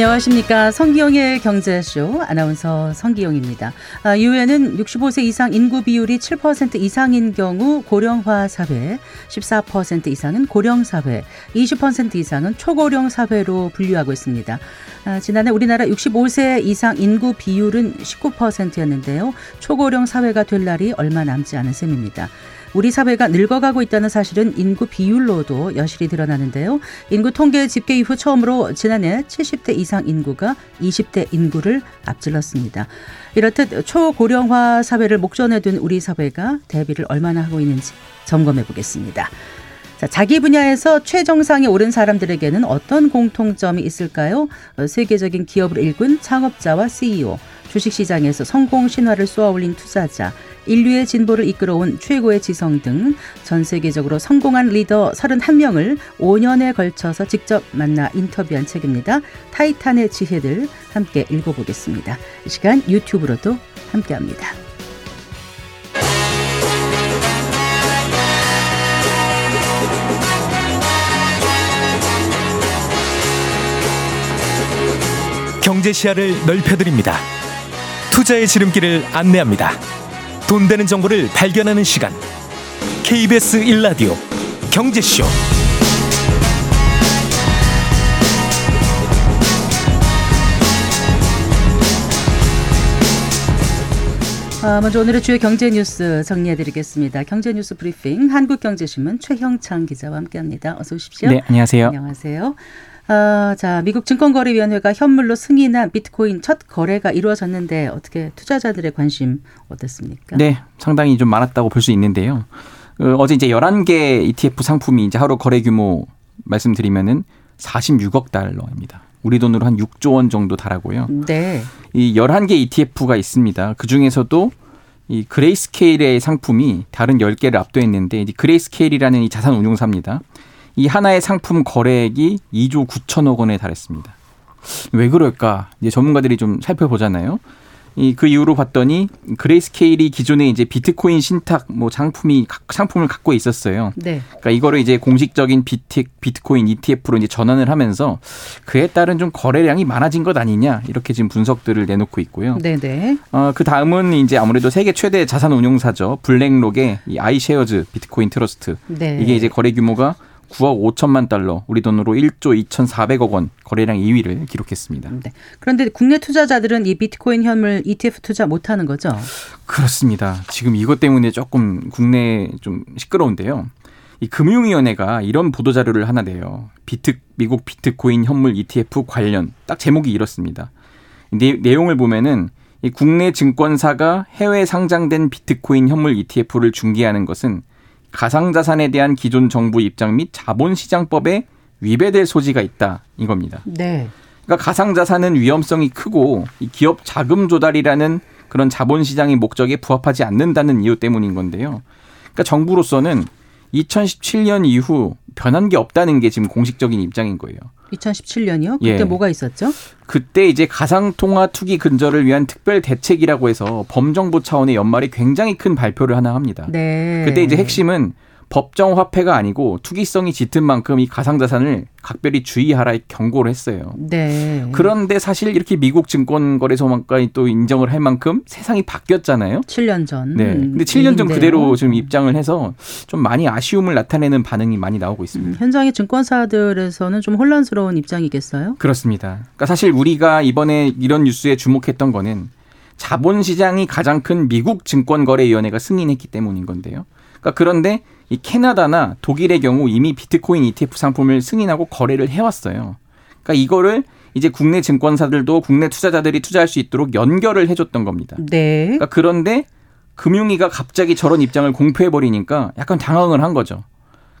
안녕하십니까. 성기영의 경제쇼 아나운서 성기영입니다. 아, 이후에는 65세 이상 인구 비율이 7% 이상인 경우 고령화 사회, 14% 이상은 고령 사회, 20% 이상은 초고령 사회로 분류하고 있습니다. 아, 지난해 우리나라 65세 이상 인구 비율은 19%였는데요. 초고령 사회가 될 날이 얼마 남지 않은 셈입니다. 우리 사회가 늙어가고 있다는 사실은 인구 비율로도 여실히 드러나는데요. 인구 통계 집계 이후 처음으로 지난해 70대 이상 인구가 20대 인구를 앞질렀습니다. 이렇듯 초고령화 사회를 목전에 둔 우리 사회가 대비를 얼마나 하고 있는지 점검해 보겠습니다. 자, 자기 분야에서 최정상에 오른 사람들에게는 어떤 공통점이 있을까요? 세계적인 기업을 일군 창업자와 CEO, 주식시장에서 성공 신화를 쏘아올린 투자자, 인류의 진보를 이끌어온 최고의 지성 등 전 세계적으로 성공한 리더 31명을 5년에 걸쳐서 직접 만나 인터뷰한 책입니다. 타이탄의 지혜들 함께 읽어보겠습니다. 이 시간 유튜브로도 함께합니다. 경제 시야를 넓혀드립니다. 투자의 지름길을 안내합니다. 돈 되는 정보를 발견하는 시간. KBS 1라디오 경제쇼. 아, 먼저 오늘의 주요 경제 뉴스 정리해 드리겠습니다. 경제 뉴스 브리핑 한국경제신문 최형창 기자와 함께합니다. 어서 오십시오. 네, 안녕하세요. 안녕하세요. 어, 자, 미국 증권거래위원회가 현물로 승인한 비트코인 첫 거래가 이루어졌는데 어떻게 투자자들의 관심 어떻습니까? 네, 상당히 좀 많았다고 볼 수 있는데요. 어, 어제 이제 11개 ETF 상품이 이제 하루 거래 규모 말씀드리면은 46억 달러입니다. 우리 돈으로 한 6조 원 정도 달하고요. 네. 이 11개 ETF가 있습니다. 그 중에서도 이 그레이스케일의 상품이 다른 10개를 압도했는데 이 그레이스케일이라는 이 자산 운용사입니다. 이 하나의 상품 거래액이 2조 9천억 원에 달했습니다. 왜 그럴까? 이제 전문가들이 좀 살펴보잖아요. 이 그 이유를 봤더니 그레이스케일이 기존에 이제 비트코인 신탁 뭐 상품이 상품을 갖고 있었어요. 네. 그러니까 이거를 이제 공식적인 비트 비트코인 ETF로 이제 전환을 하면서 그에 따른 좀 거래량이 많아진 것 아니냐 이렇게 지금 분석들을 내놓고 있고요. 네, 네. 어, 그 다음은 이제 아무래도 세계 최대 자산 운용사죠. 블랙록의 이 아이쉐어즈 비트코인 트러스트. 네. 이게 이제 거래 규모가 9억 5천만 달러, 우리 돈으로 1조 2,400억 원 거래량 2위를 기록했습니다. 네. 그런데 국내 투자자들은 이 비트코인 현물 ETF 투자 못 하는 거죠? 그렇습니다. 지금 이것 때문에 조금 국내 좀 시끄러운데요. 이 금융위원회가 이런 보도 자료를 하나 내요. 비트 미국 비트코인 현물 ETF 관련 딱 제목이 이렇습니다. 내, 내용을 보면은 이 국내 증권사가 해외 상장된 비트코인 현물 ETF를 중개하는 것은 가상자산에 대한 기존 정부 입장 및 자본시장법에 위배될 소지가 있다 이겁니다. 네. 그러니까 가상자산은 위험성이 크고 이 기업 자금 조달이라는 그런 자본시장의 목적에 부합하지 않는다는 이유 때문인 건데요. 그러니까 정부로서는 2017년 이후 변한 게 없다는 게 지금 공식적인 입장인 거예요. 2017년이요? 그때 예. 뭐가 있었죠? 그때 이제 가상통화 투기 근절을 위한 특별 대책이라고 해서 범정부 차원의 연말에 굉장히 큰 발표를 하나 합니다. 네. 그때 이제 핵심은 법정 화폐가 아니고 투기성이 짙은 만큼 이 가상자산을 각별히 주의하라 경고를 했어요. 네. 그런데 사실 이렇게 미국 증권거래소만까지 또 인정을 할 만큼 세상이 바뀌었잖아요. 7년 전. 네. 근데 7년 전. 그대로 지금 입장을 해서 좀 많이 아쉬움을 나타내는 반응이 많이 나오고 있습니다. 음, 현장의 증권사들에서는 좀 혼란스러운 입장이겠어요? 그렇습니다. 그러니까 사실 우리가 이번에 이런 뉴스에 주목했던 거는 자본시장이 가장 큰 미국 증권거래위원회가 승인했기 때문인 건데요. 그러니까 그런데 이 캐나다나 독일의 경우 이미 비트코인 ETF 상품을 승인하고 거래를 해왔어요. 그러니까 이거를 이제 국내 증권사들도 국내 투자자들이 투자할 수 있도록 연결을 해줬던 겁니다. 네. 그러니까 그런데 금융위가 갑자기 저런 입장을 공표해 버리니까 약간 당황을 한 거죠.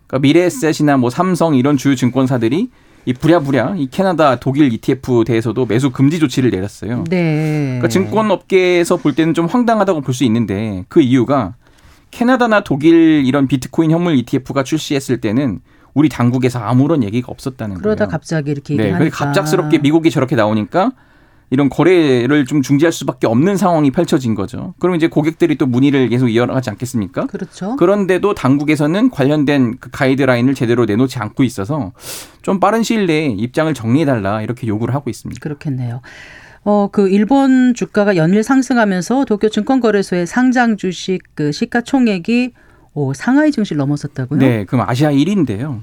그러니까 미래에셋이나 뭐 삼성 이런 주요 증권사들이 이 부랴부랴 이 캐나다 독일 ETF 대해서도 매수 금지 조치를 내렸어요. 네. 그러니까 증권업계에서 볼 때는 좀 황당하다고 볼 수 있는데 그 이유가 캐나다나 독일 이런 비트코인 현물 ETF가 출시했을 때는 우리 당국에서 아무런 얘기가 없었다는 그러다 거예요. 갑자기 이렇게 네, 얘기하니까. 갑작스럽게 미국이 저렇게 나오니까 이런 거래를 좀 중지할 수밖에 없는 상황이 펼쳐진 거죠. 그럼 이제 고객들이 또 문의를 계속 이어가지 않겠습니까? 그렇죠. 그런데도 당국에서는 관련된 그 가이드라인을 제대로 내놓지 않고 있어서 좀 빠른 시일 내에 입장을 정리해달라 이렇게 요구를 하고 있습니다. 그렇겠네요. 어, 그 일본 주가가 연일 상승하면서 도쿄 증권거래소의 상장 주식 그 시가총액이 오, 상하이 증시를 넘어섰다고요? 네, 그럼 아시아 1위인데요.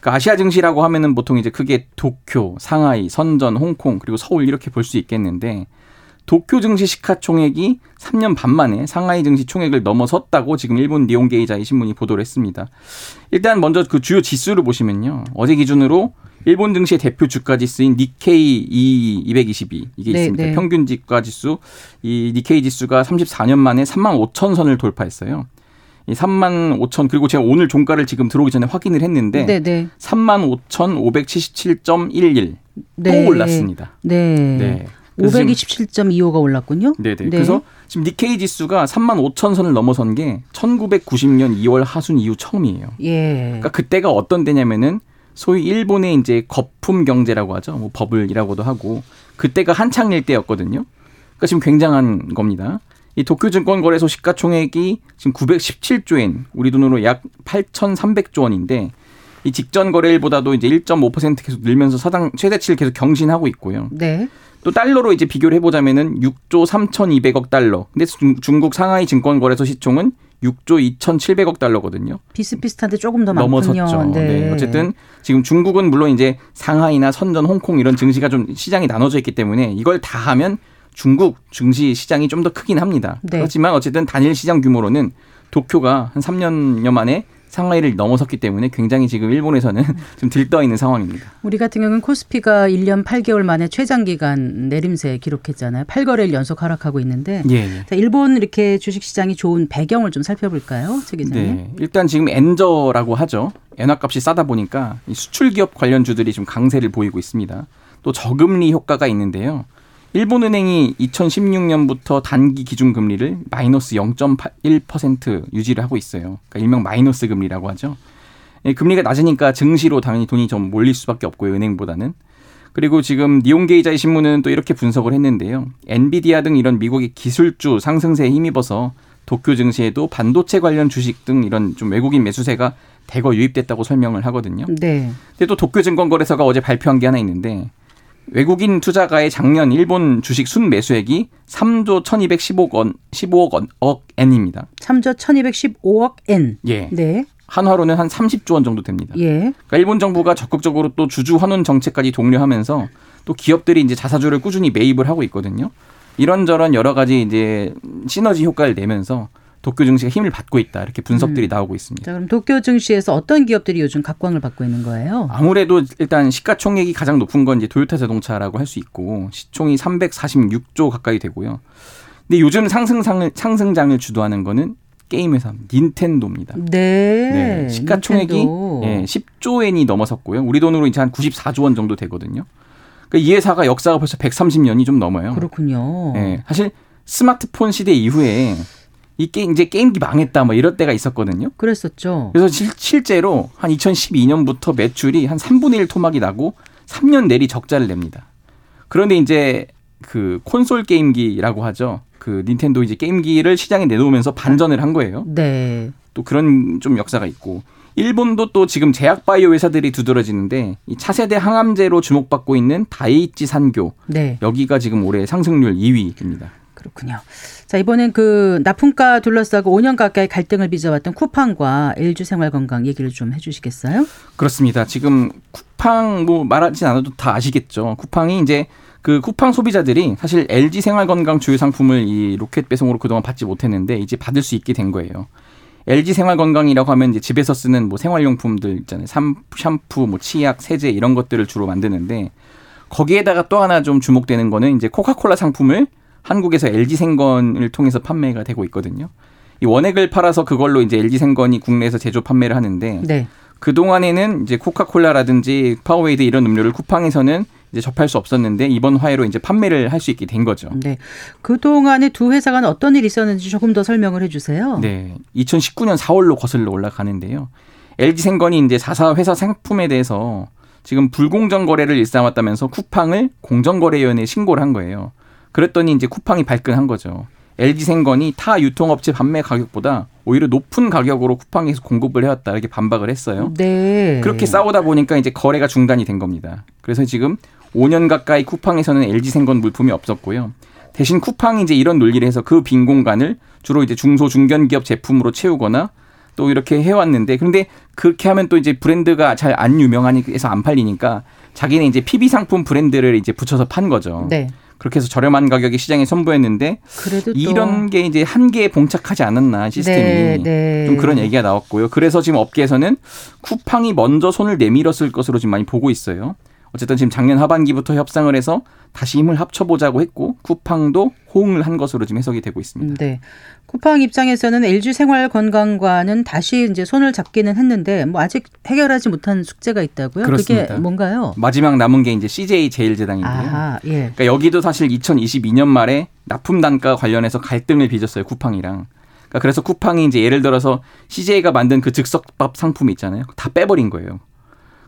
그러니까 아시아 증시라고 하면은 보통 이제 크게 도쿄, 상하이, 선전, 홍콩 그리고 서울 이렇게 볼 수 있겠는데 도쿄 증시 시가총액이 3년 반 만에 상하이 증시 총액을 넘어섰다고 지금 일본 니온게이자의 신문이 보도를 했습니다. 일단 먼저 그 주요 지수를 보시면요. 어제 기준으로 일본 증시의 대표 주가 지수인 니케이 222 이게 네, 있습니다. 네. 평균 주가 지수 이 니케이 지수가 34년 만에 3만 5천 선을 돌파했어요. 이 3만 5천 그리고 제가 오늘 종가를 지금 들어오기 전에 확인을 했는데 네, 네. 3만 5,577.11또 네. 올랐습니다. 네. 네. 그래서 지금- 527.25가 올랐군요. 네네. 그래서 지금 니케이 지수가 3만 5천 선을 넘어선 게 1990년 2월 하순 이후 처음이에요. 예. 그러니까 그때가 어떤 때냐면은 소위 일본의 이제 거품 경제라고 하죠. 뭐 버블이라고도 하고 그때가 한창일 때였거든요. 그러니까 지금 굉장한 겁니다. 이 도쿄증권거래소 시가총액이 지금 917조엔, 우리 돈으로 약 8,300조 원인데 이 직전 거래일보다도 이제 1.5% 계속 늘면서 사상 최대치를 계속 경신하고 있고요. 네. 또 달러로 이제 비교를 해보자면은 6조 3,200억 달러. 근데 중- 중국 상하이 증권거래소 시총은 6조 2,700억 달러거든요. 비슷비슷한데 조금 더 많군요. 넘어섰죠. 네. 어쨌든 지금 중국은 물론 이제 상하이나 선전, 홍콩 이런 증시가 좀 시장이 나눠져 있기 때문에 이걸 다 하면 중국 증시 시장이 좀 더 크긴 합니다. 네. 그렇지만 어쨌든 단일 시장 규모로는 도쿄가 한 3년여 만에 상하이를 넘어섰기 때문에 굉장히 지금 일본에서는 좀 들떠 있는 상황입니다. 우리 같은 경우는 코스피가 1년 8개월 만에 최장 기간 내림세 기록했잖아요. 8거래일 연속 하락하고 있는데 예. 예. 자, 일본 이렇게 주식 시장이 좋은 배경을 좀 살펴볼까요? 崔 기자님. 네. 일단 지금 엔저라고 하죠. 엔화값이 싸다 보니까 이 수출 기업 관련주들이 좀 강세를 보이고 있습니다. 또 저금리 효과가 있는데요. 일본은행이 2016년부터 단기 기준 금리를 마이너스 0.81% 유지를 하고 있어요. 그러니까 일명 마이너스 금리라고 하죠. 예, 금리가 낮으니까 증시로 당연히 돈이 좀 몰릴 수밖에 없고요. 은행보다는. 그리고 지금 니온게이자의 신문은 또 이렇게 분석을 했는데요. 엔비디아 등 이런 미국의 기술주 상승세에 힘입어서 도쿄 증시에도 반도체 관련 주식 등 이런 좀 외국인 매수세가 대거 유입됐다고 설명을 하거든요. 네. 근데 또 도쿄 증권거래소가 어제 발표한 게 하나 있는데 외국인 투자가의 작년 일본 주식 순 매수액이 3조 1,215억 원, 15억 원, 억 엔입니다. 3조 1215억 엔. 예. 네. 한화로는 한 30조 원 정도 됩니다. 예. 그러니까 일본 정부가 적극적으로 또 주주 환원 정책까지 독려하면서 또 기업들이 이제 자사주를 꾸준히 매입을 하고 있거든요. 이런저런 여러 가지 이제 시너지 효과를 내면서 도쿄 증시가 힘을 받고 있다 이렇게 분석들이 나오고 있습니다. 자, 그럼 도쿄 증시에서 어떤 기업들이 요즘 각광을 받고 있는 거예요? 아무래도 일단 시가총액이 가장 높은 건 이제 토요타 자동차라고 할 수 있고 시총이 346조 가까이 되고요. 근데 요즘 상승상을 상승장을 주도하는 거는 게임 회사 닌텐도입니다. 네. 네, 시가총액이 닌텐도. 예, 10조 엔이 넘어섰고요. 우리 돈으로 이제 한 94조 원 정도 되거든요. 그러니까 이 회사가 역사가 벌써 130년이 좀 넘어요. 그렇군요. 예, 사실 스마트폰 시대 이후에 이 게임 이제 게임기 망했다 뭐 이럴 때가 있었거든요. 그랬었죠. 그래서 실, 실제로 한 2012년부터 매출이 한 3분의 1 토막이 나고 3년 내리 적자를 냅니다. 그런데 이제 그 콘솔 게임기라고 하죠. 그 닌텐도 이제 게임기를 시장에 내놓으면서 반전을 한 거예요. 네. 또 그런 좀 역사가 있고 일본도 또 지금 제약 바이오 회사들이 두드러지는데 이 차세대 항암제로 주목받고 있는 다이이치 산교 네. 여기가 지금 올해 상승률 2위입니다. 그렇군요. 자, 이번엔 그 납품가 둘러싸고 5년 가까이 갈등을 빚어왔던 쿠팡과 LG 생활건강 얘기를 좀 해주시겠어요? 그렇습니다. 지금 쿠팡 뭐 말하지 않아도 다 아시겠죠. 쿠팡이 이제 그 쿠팡 소비자들이 사실 LG 생활건강 주요 상품을 이 로켓 배송으로 그동안 받지 못했는데 이제 받을 수 있게 된 거예요. LG 생활건강이라고 하면 이제 집에서 쓰는 뭐 생활용품들 있잖아요. 샴- 샴푸, 뭐 치약, 세제 이런 것들을 주로 만드는데 거기에다가 또 하나 좀 주목되는 거는 이제 코카콜라 상품을 한국에서 LG 생건을 통해서 판매가 되고 있거든요. 이 원액을 팔아서 그걸로 이제 LG 생건이 국내에서 제조 판매를 하는데 네. 그 동안에는 이제 코카콜라라든지 파워에이드 이런 음료를 쿠팡에서는 이제 접할 수 없었는데 이번 화해로 이제 판매를 할 수 있게 된 거죠. 네. 그 동안에 두 회사 간 어떤 일이 있었는지 조금 더 설명을 해주세요. 네. 2019년 4월로 거슬러 올라가는데요. LG 생건이 이제 자사 회사 상품에 대해서 지금 불공정 거래를 일삼았다면서 쿠팡을 공정거래위원회에 신고를 한 거예요. 그랬더니 이제 쿠팡이 발끈한 거죠. LG생건이 타 유통업체 판매 가격보다 오히려 높은 가격으로 쿠팡에서 공급을 해왔다 이렇게 반박을 했어요. 네. 그렇게 싸우다 보니까 이제 거래가 중단이 된 겁니다. 그래서 지금 5년 가까이 쿠팡에서는 LG생건 물품이 없었고요. 대신 쿠팡이 이제 이런 논리를 해서 그 빈 공간을 주로 이제 중소 중견 기업 제품으로 채우거나 또 이렇게 해왔는데 그런데 그렇게 하면 또 이제 브랜드가 잘 안 유명하니까 안 팔리니까 자기는 이제 PB 상품 브랜드를 이제 붙여서 판 거죠. 네. 그렇게 해서 저렴한 가격에 시장에 선보였는데 이런 게 이제 한계에 봉착하지 않았나 시스템이 네, 네. 좀 그런 얘기가 나왔고요. 그래서 지금 업계에서는 쿠팡이 먼저 손을 내밀었을 것으로 지금 많이 보고 있어요. 어쨌든 지금 작년 하반기부터 협상을 해서 다시 힘을 합쳐보자고 했고 쿠팡도 호응을 한 것으로 지금 해석이 되고 있습니다. 네. 쿠팡 입장에서는 LG 생활 건강과는 다시 이제 손을 잡기는 했는데 뭐 아직 해결하지 못한 숙제가 있다고요? 그렇습니다. 그게 뭔가요? 마지막 남은 게 이제 CJ 제일제당인데요. 아, 예. 그러니까 여기도 사실 2022년 말에 납품 단가 관련해서 갈등을 빚었어요 쿠팡이랑. 그러니까 그래서 쿠팡이 이제 예를 들어서 CJ가 만든 그 즉석밥 상품 있잖아요. 다 빼버린 거예요.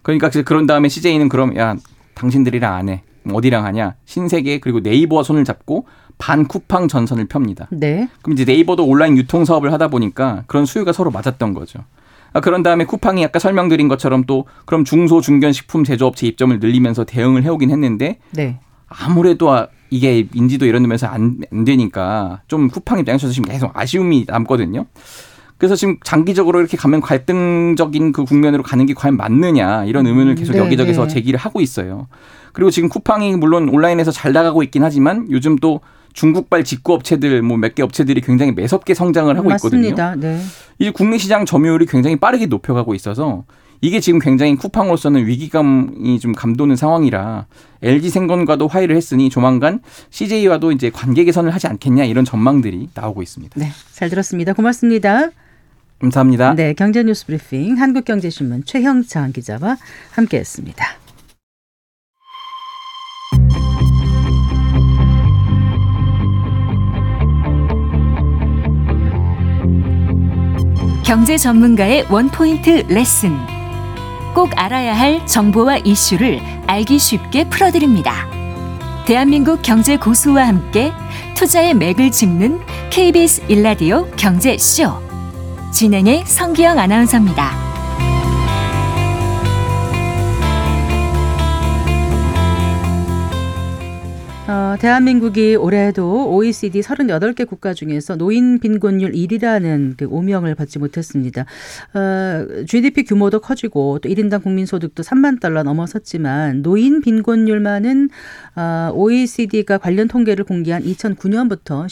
그러니까 그런 다음에 CJ는 그럼 야 당신들이랑 안 해. 어디랑 하냐? 신세계 그리고 네이버와 손을 잡고 반 쿠팡 전선을 펴니다. 네. 그럼 이제 네이버도 온라인 유통 사업을 하다 보니까 그런 수요가 서로 맞았던 거죠. 아, 그런 다음에 쿠팡이 아까 설명드린 것처럼 또 그럼 중소 중견 식품 제조업체 입점을 늘리면서 대응을 해오긴 했는데 네. 아무래도 아- 이게 인지도 이런 데면서 안, 안 되니까 좀 쿠팡 입장에서 지금 계속 아쉬움이 남거든요. 그래서 지금 장기적으로 이렇게 가면 갈등적인 그 국면으로 가는 게 과연 맞느냐 이런 의문을 계속 네, 여기저기서 네. 제기를 하고 있어요. 그리고 지금 쿠팡이 물론 온라인에서 잘 나가고 있긴 하지만 요즘 또 중국발 직구 업체들 뭐 몇 개 업체들이 굉장히 매섭게 성장을 하고 있거든요. 맞습니다. 네. 이제 국내 시장 점유율이 굉장히 빠르게 높여가고 있어서 이게 지금 굉장히 쿠팡으로서는 위기감이 좀 감도는 상황이라 LG 생건과도 화해를 했으니 조만간 CJ와도 이제 관계 개선을 하지 않겠냐 이런 전망들이 나오고 있습니다. 네. 잘 들었습니다. 고맙습니다. 감사합니다. 네. 경제뉴스 브리핑 한국경제신문 최형창 기자와 함께했습니다. 경제 전문가의 원포인트 레슨. 꼭 알아야 할 정보와 이슈를 알기 쉽게 풀어드립니다. 대한민국 경제 고수와 함께 투자의 맥을 짚는 KBS 일라디오 경제쇼. 진행의 성기영 아나운서입니다. 어, 대한민국이 올해도 OECD 38개 국가 중에서 노인 빈곤율 1위라는 그 오명을 받지 못했습니다. 어, GDP 규모도 커지고 또 1인당 국민소득도 3만 달러 넘어섰지만 노인 빈곤율만은 어, OECD가 관련 통계를 공개한 2009년부터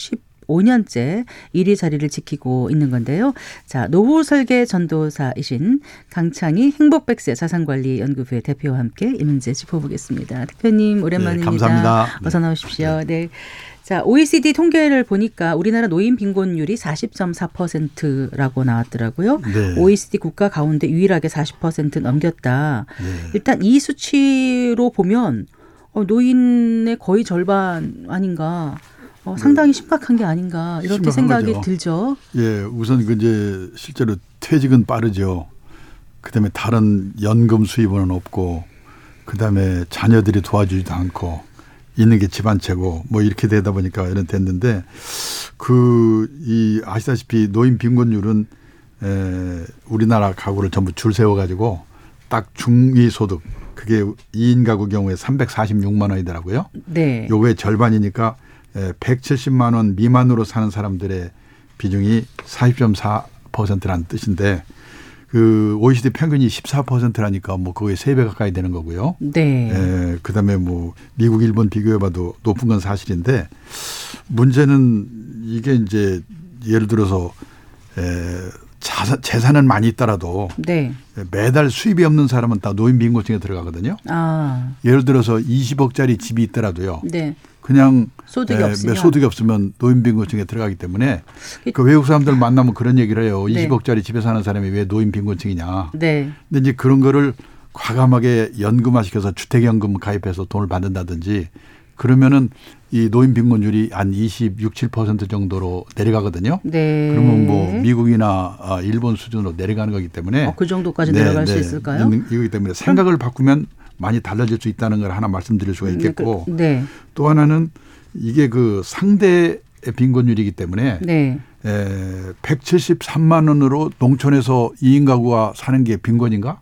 15년째 1위 자리를 지키고 있는 건데요. 자, 노후 설계 전도사이신 강창희 행복백세 자산관리 연구부의 대표와 함께 이 문제 짚어보겠습니다. 대표님 오랜만입니다. 네, 감사합니다. 어서 나오십시오. 네. 자, OECD 통계를 보니까 우리나라 노인 빈곤율이 40.4%라고 나왔더라고요. 네. OECD 국가 가운데 유일하게 40% 넘겼다. 네. 일단 이 수치로 보면 어, 노인의 거의 절반 아닌가. 어, 상당히 심각한 게 아닌가 이렇게 네. 생각이 거죠. 들죠. 예, 우선 그 이제 실제로 퇴직은 빠르죠. 그다음에 다른 연금 수입은 없고, 그다음에 자녀들이 도와주지도 않고 있는 게 집안 채고 뭐 이렇게 되다 보니까 이런 됐는데 그 이 아시다시피 노인 빈곤율은 에, 우리나라 가구를 전부 줄 세워 가지고 딱 중위 소득 그게 2인 가구 경우에 346만 원이더라고요. 네. 요거의 절반이니까 에, 170만 원 미만으로 사는 사람들의 비중이 40.4%라는 뜻인데 그 OECD 평균이 14%라니까 뭐 거의 세 배 가까이 되는 거고요. 네. 에, 그다음에 뭐 미국, 일본 비교해 봐도 높은 건 사실인데 문제는 이게 이제 예를 들어서 에, 자산, 재산은 많이 있더라도 네. 매달 수입이 없는 사람은 다 노인 빈곤층에 들어가거든요. 아, 예를 들어서 20억짜리 집이 있더라도요. 네. 그냥 소득이 에, 없으면. 소득이 없으면 노인빈곤층에 들어가기 때문에 그 외국 사람들 만나면 그런 얘기를 해요. 네. 20억짜리 집에 사는 사람이 왜 노인빈곤층이냐. 네. 근데 이제 그런 거를 과감하게 연금화시켜서 주택연금 가입해서 돈을 받는다든지 그러면은 이 노인 빈곤율이 한 26, 7% 정도로 내려가거든요. 네. 그러면 뭐 미국이나 아, 일본 수준으로 내려가는 거기 때문에 어, 그 정도까지 네, 내려갈 수 네. 있을까요? 있는- 이거기 때문에 생각을 바꾸면 많이 달라질 수 있다는 걸 하나 말씀드릴 수가 있겠고 그, 네. 또 하나는 이게 그 상대 빈곤율이기 때문에 네. 에, 173만 원으로 농촌에서 2인 가구가 사는 게 빈곤인가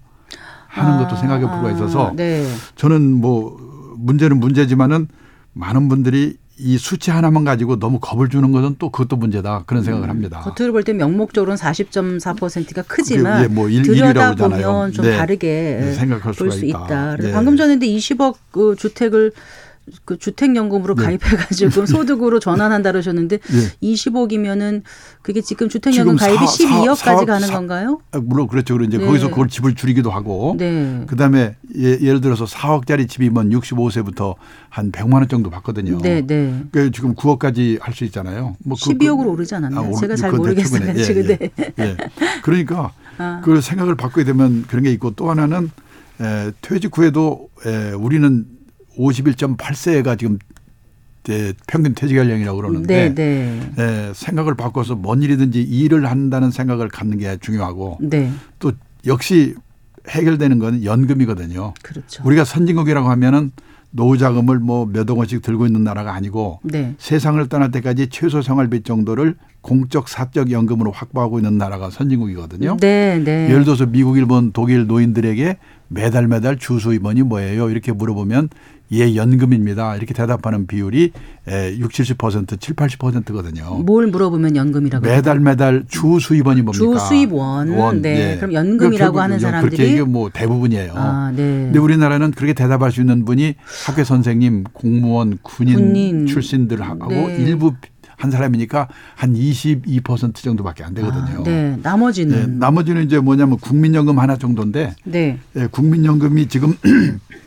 하는 것도 생각해 볼 수가 있어서 아, 네. 저는 뭐 문제는 문제지만은 많은 분들이 이 수치 하나만 가지고 너무 겁을 주는 것은 또 그것도 문제다 그런 생각을 합니다. 겉으로 볼 때 명목적으로는 40.4%가 크지만 그게 뭐 일- 들여다 일이라고 하잖아요. 보면 좀 네. 다르게 네, 생각할 볼 수 있다. 있다. 네. 방금 전에인데 20억 그 주택을 그 주택연금으로 네. 가입해가지고 소득으로 전환한다 그러셨는데 네. 20억이면은 그게 지금 주택연금 지금 가입이 사- 사- 12억까지 사억 가는 사- 건가요? 아, 물론 그렇죠. 그리고 이제 네. 거기서 그걸 집을 줄이기도 하고 네. 그다음에 예, 예를 들어서 4억짜리 집이면 65세부터 한 100만 원 정도 받거든요. 네, 네. 그 지금 9억까지 할 수 있잖아요. 뭐 그- 12억으로 그- 오르지 않았나요? 아, 오르- 제가 잘 그건 모르겠어요. 최근에. 지금 예, 네. 예. 예. 그러니까 아. 그 생각을 바꾸게 되면 그런 게 있고 또 하나는 에, 퇴직 후에도 에, 우리는 51.8세가 지금 에, 평균 퇴직 연령이라고 네, 그러는데 네. 에, 생각을 바꿔서 뭔 일이든지 일을 한다는 생각을 갖는 게 중요하고 네. 또 역시 해결되는 건 연금이거든요. 그렇죠. 우리가 선진국이라고 하면은 노후 자금을 뭐 몇억 원씩 들고 있는 나라가 아니고 네. 세상을 떠날 때까지 최소 생활비 정도를 공적 사적 연금으로 확보하고 있는 나라가 선진국이거든요. 네, 네. 예를 들어서 미국, 일본, 독일 노인들에게 매달 매달 주수 입원이 뭐예요? 이렇게 물어보면 예 연금입니다. 이렇게 대답하는 비율이 에, 60, 70%, 7, 80%거든요. 뭘 물어보면 연금이라고 매달 매달 주 수입원이 뭡니까? 주 수입원. 네. 그럼 연금이라고 결국 하는 사람들이 그렇게 이게 뭐 대부분이에요. 아, 네. 근데 우리나라는 그렇게 대답할 수 있는 분이 학교 선생님, 공무원, 군인, 군인. 출신들하고 네. 일부 한 사람이니까 한 22% 정도밖에 안 되거든요. 아, 네. 네, 나머지는 나머지는 이제 뭐냐면 국민연금 하나 정도인데 네. 예, 국민연금이 지금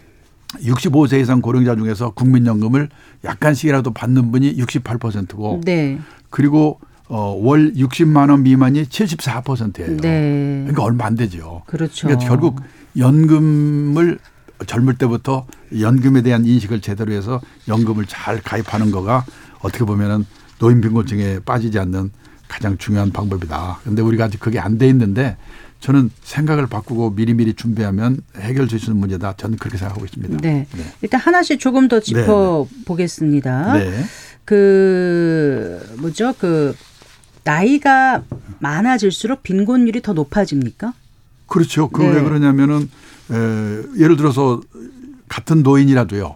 65세 이상 고령자 중에서 국민연금을 약간씩이라도 받는 분이 68%고 네. 그리고 어, 월 60만 원 미만이 74%예요. 네. 그러니까 얼마 안 되죠. 그렇죠. 그러니까 결국 연금을 젊을 때부터 연금에 대한 인식을 제대로 해서 연금을 잘 가입하는 거가 어떻게 보면은 노인 빈곤증에 빠지지 않는 가장 중요한 방법이다. 근데 우리가 아직 그게 안 돼 있는데 저는 생각을 바꾸고 미리미리 준비하면 해결될 수 있는 문제다. 저는 그렇게 생각하고 있습니다. 네. 일단 하나씩 조금 더 짚어 보겠습니다. 네. 그 뭐죠? 그 나이가 많아질수록 빈곤율이 더 높아집니까? 그렇죠. 그 네. 왜 그러냐면은 에, 예를 들어서 같은 노인이라도요.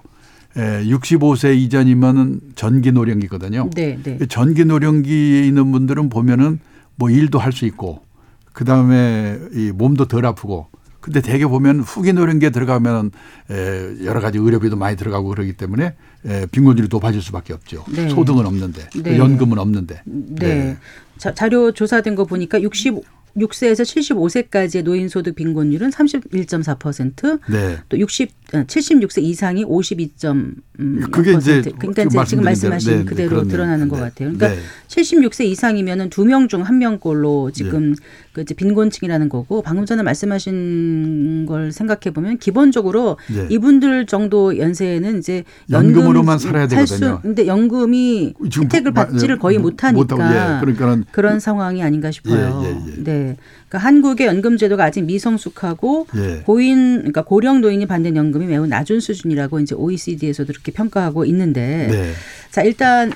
에, 65세 이전이면은 전기 노령이거든요. 네, 네. 전기 노령기에 있는 분들은 보면은 뭐 일도 할 수 있고 그 다음에 이 몸도 덜 아프고 근데 대개 보면 후기 노령기에 들어가면 에, 여러 가지 의료비도 많이 들어가고 그러기 때문에 에, 빈곤율이 높아질 수밖에 없죠. 네. 소득은 없는데 그 네. 연금은 없는데. 네. 자, 자료 조사된 거 보니까 66세에서 75세까지의 노인 소득 빈곤율은 31.4%, 네. 또 60, 76세 이상이 52.0%. 그게 이제 그러니까 이제 지금 말씀하신 대로, 네, 그대로 그렇네요. 드러나는 것 네. 같아요. 그러니까 네. 76세 이상이면은 두 명 중 한 명꼴로 지금 네. 그 이제 빈곤층이라는 거고 방금 전에 말씀하신 걸 생각해 보면 기본적으로 네. 이분들 정도 연세에는 이제 연금으로만 살아야 할 수- 되거든요. 근데 연금이 지금 혜택을 마- 받지를 예, 거의 못- 못 하니까 예. 그러니까는 그런 상황이 아닌가 싶어요. 예, 예, 예. 네. 그러니까 한국의 연금 제도가 아직 미성숙하고 예. 고인 그러니까 고령 노인이 받는 연금이 매우 낮은 수준이라고 이제 OECD에서도 그렇게 평가하고 있는데 네. 자 일단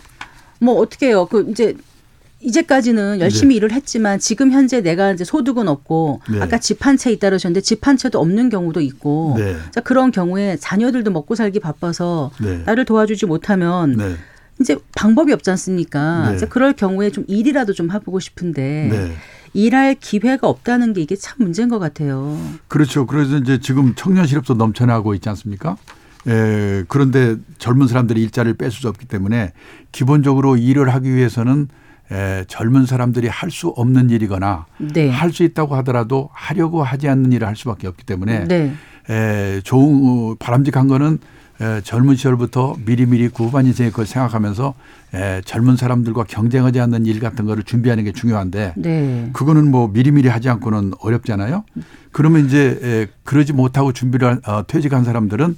뭐 어떻게 해요? 그 이제 이제까지는 열심히 일을 했지만 지금 현재 내가 이제 소득은 없고 네. 아까 집 한 채 있다 그러셨는데 집 한 채도 없는 경우도 있고 네. 자 그런 경우에 자녀들도 먹고 살기 바빠서 네. 나를 도와주지 못하면 네. 이제 방법이 없지 않습니까? 네. 자, 그럴 경우에 좀 일이라도 좀 해보고 싶은데 네. 일할 기회가 없다는 게 이게 참 문제인 것 같아요. 그렇죠. 그래서 이제 지금 청년 실업도 넘쳐나고 있지 않습니까? 에, 그런데 젊은 사람들이 일자리를 뺏을 수 없기 때문에 기본적으로 일을 하기 위해서는 에, 젊은 사람들이 할 수 없는 일이거나 네. 할수 있다고 하더라도 하려고 하지 않는 일을 할 수밖에 없기 때문에 네. 에, 좋은 어, 바람직한 거는 에, 젊은 시절부터 미리미리 구반 인생의 그걸 생각하면서 에, 젊은 사람들과 경쟁하지 않는 일 같은 거를 준비하는 게 중요한데 네. 그거는 뭐 미리미리 하지 않고는 어렵잖아요. 그러면 이제 에, 그러지 못하고 준비를 한, 어, 퇴직한 사람들은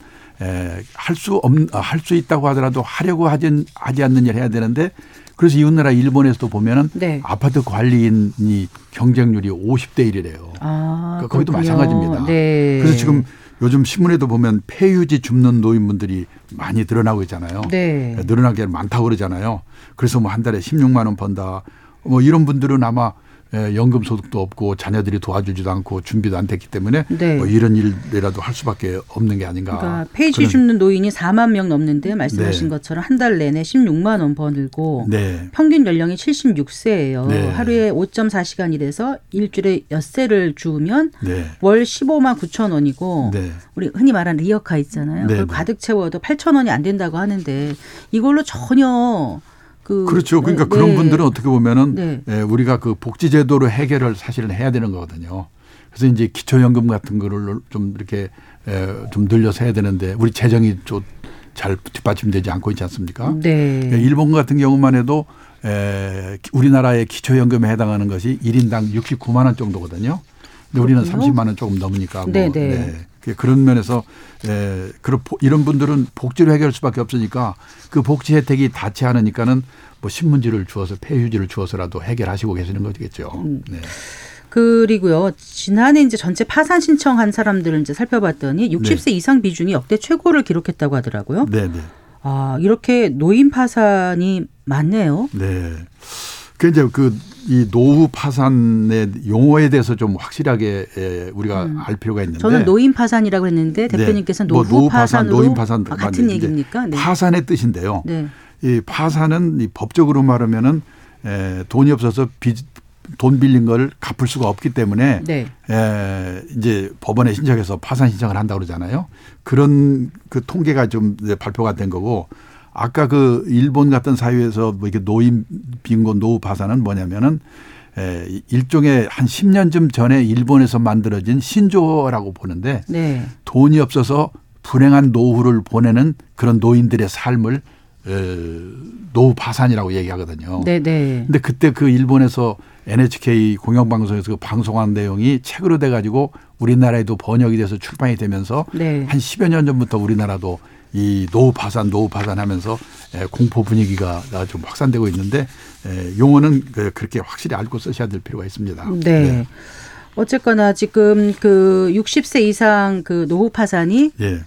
할수 없, 어, 할수 있다고 하더라도 하려고 하지, 하지 않는 일 해야 되는데 그래서 이웃나라 일본에서도 보면은 네. 아파트 관리인이 경쟁률이 50대 1이래요. 아, 그러니까 거기도. 마찬가지입니다. 네. 그래서 지금 요즘 신문에도 보면 폐유지 줍는 노인분들이 많이 늘어나고 있잖아요. 네. 늘어나게 많다고 그러잖아요. 그래서 뭐 한 달에 16만 원 번다. 뭐 이런 분들은 아마 예, 연금 소득도 없고 자녀들이 도와주지도 않고 준비도 안 됐기 때문에 네. 뭐 이런 일이라도 할 수밖에 없는 게 아닌가. 그러니까 폐지 줍는 노인이 4만 명 넘는데 말씀하신 네. 것처럼 한 달 내내 16만 원 벌고 네. 평균 연령이 76세예요. 네. 하루에 5.4시간이 돼서 일주일에 엿새를 주우면 네. 월 15만 9천 원이고 네. 우리 흔히 말하는 리어카 있잖아요. 네, 그걸 네. 가득 채워도 8천 원이 안 된다고 하는데 이걸로 전혀 그 그렇죠. 그러니까 네. 그런 분들은 어떻게 보면은 네. 예, 우리가 그 복지 제도로 해결을 사실은 해야 되는 거거든요. 그래서 이제 기초연금 같은 거를 좀 이렇게 에, 좀 늘려서 해야 되는데 우리 재정이 좀 잘 뒷받침되지 않고 있지 않습니까? 네. 예, 일본 같은 경우만 해도 에, 우리나라의 기초연금에 해당하는 것이 1인당 69만 원 정도거든요. 근데 우리는 그렇군요. 30만 원 조금 넘으니까 뭐 네, 네. 그- 그런 면에서 에, 그런 보- 이런 분들은 복지로 해결할 수밖에 없으니까 그 복지 혜택이 닿지 않으니까는 뭐 신문지를 주어서 폐휴지를 주어서라도 해결하시고 계시는 거겠죠. 음. 네. 그리고요 지난해 이제 전체 파산 신청한 사람들을 이제 살펴봤더니 60세 이상 비중이 역대 최고를 기록했다고 하더라고요. 네, 네. 아 이렇게 노인 파산이 많네요. 네. 그 이제 그 이 노후 파산의 용어에 대해서 좀 확실하게 에, 우리가 알 필요가 있는데 음. 저는 노인 파산이라고 했는데 대표님께서는 네. 뭐 노후, 파산으로 노인 파산 아, 같은 얘기입니까? 네. 파산의 뜻인데요. 네. 이 파산은 이 법적으로 말하면은 에, 돈이 없어서 빚, 돈 빌린 걸 갚을 수가 없기 때문에 네. 에, 이제 법원에 신청해서 파산 신청을 한다고 그러잖아요. 그런 그 통계가 좀 발표가 된 거고 아까 그 일본 같은 사회에서 뭐 이렇게 노인 빈곤 노후 파산은 뭐냐면은 에, 일종의 한 10년쯤 전에 일본에서 만들어진 신조어라고 보는데 네. 돈이 없어서 불행한 노후를 보내는 그런 노인들의 삶을 에, 노후 파산이라고 얘기하거든요. 네, 네. 근데 그때 그 일본에서 NHK 공영방송에서 그 방송한 내용이 책으로 돼 가지고 우리나라에도 번역이 돼서 출판이 되면서 네. 한 10여 년 전부터 우리나라도 이 노후 파산, 노후 파산 하면서 에, 공포 분위기가 좀 확산되고 있는데 에, 용어는 그- 그렇게 확실히 알고 쓰셔야 될 필요가 있습니다. 네. 어쨌거나 지금 그 60세 이상 그 노후 파산이 예.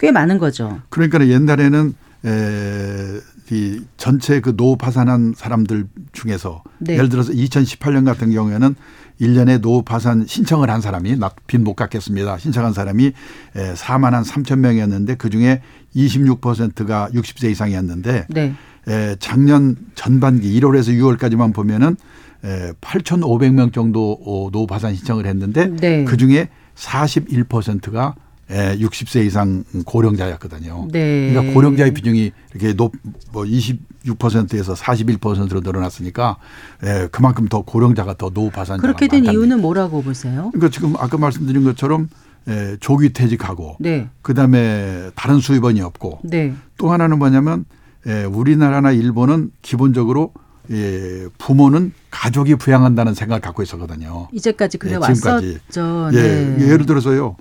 꽤 많은 거죠. 그러니까 옛날에는 에, 이 전체 그 노후 파산한 사람들 중에서 네. 예를 들어서 2018년 같은 경우에는 1년에 노후 파산 신청을 한 사람이 빚 못 갚겠습니다. 신청한 사람이 에, 4만 한 3천 명이었는데 그중에 26%가 60세 이상이었는데 네. 에, 작년 전반기 1월에서 6월까지만 보면은 에, 8,500명 정도 어, 노후 파산 신청을 했는데 네. 그 중에 41%가 에, 60세 이상 고령자였거든요. 네. 그러니까 고령자의 비중이 이렇게 높, 뭐 26%에서 41%로 늘어났으니까 에, 그만큼 더 고령자가 더 노후 파산자가 그렇게 된 많다는 이유는 뭐라고 보세요? 그러니까 지금 아까 말씀드린 것처럼 에, 조기 퇴직하고 네. 그다음에 다른 수입원이 없고 네. 또 하나는 뭐냐면 에, 우리나라나 일본은 기본적으로 예, 부모는 가족이 부양한다는 생각을 갖고 있었거든요. 이제까지 그래 예. 왔었죠. 예, 네. 예를 들어서요.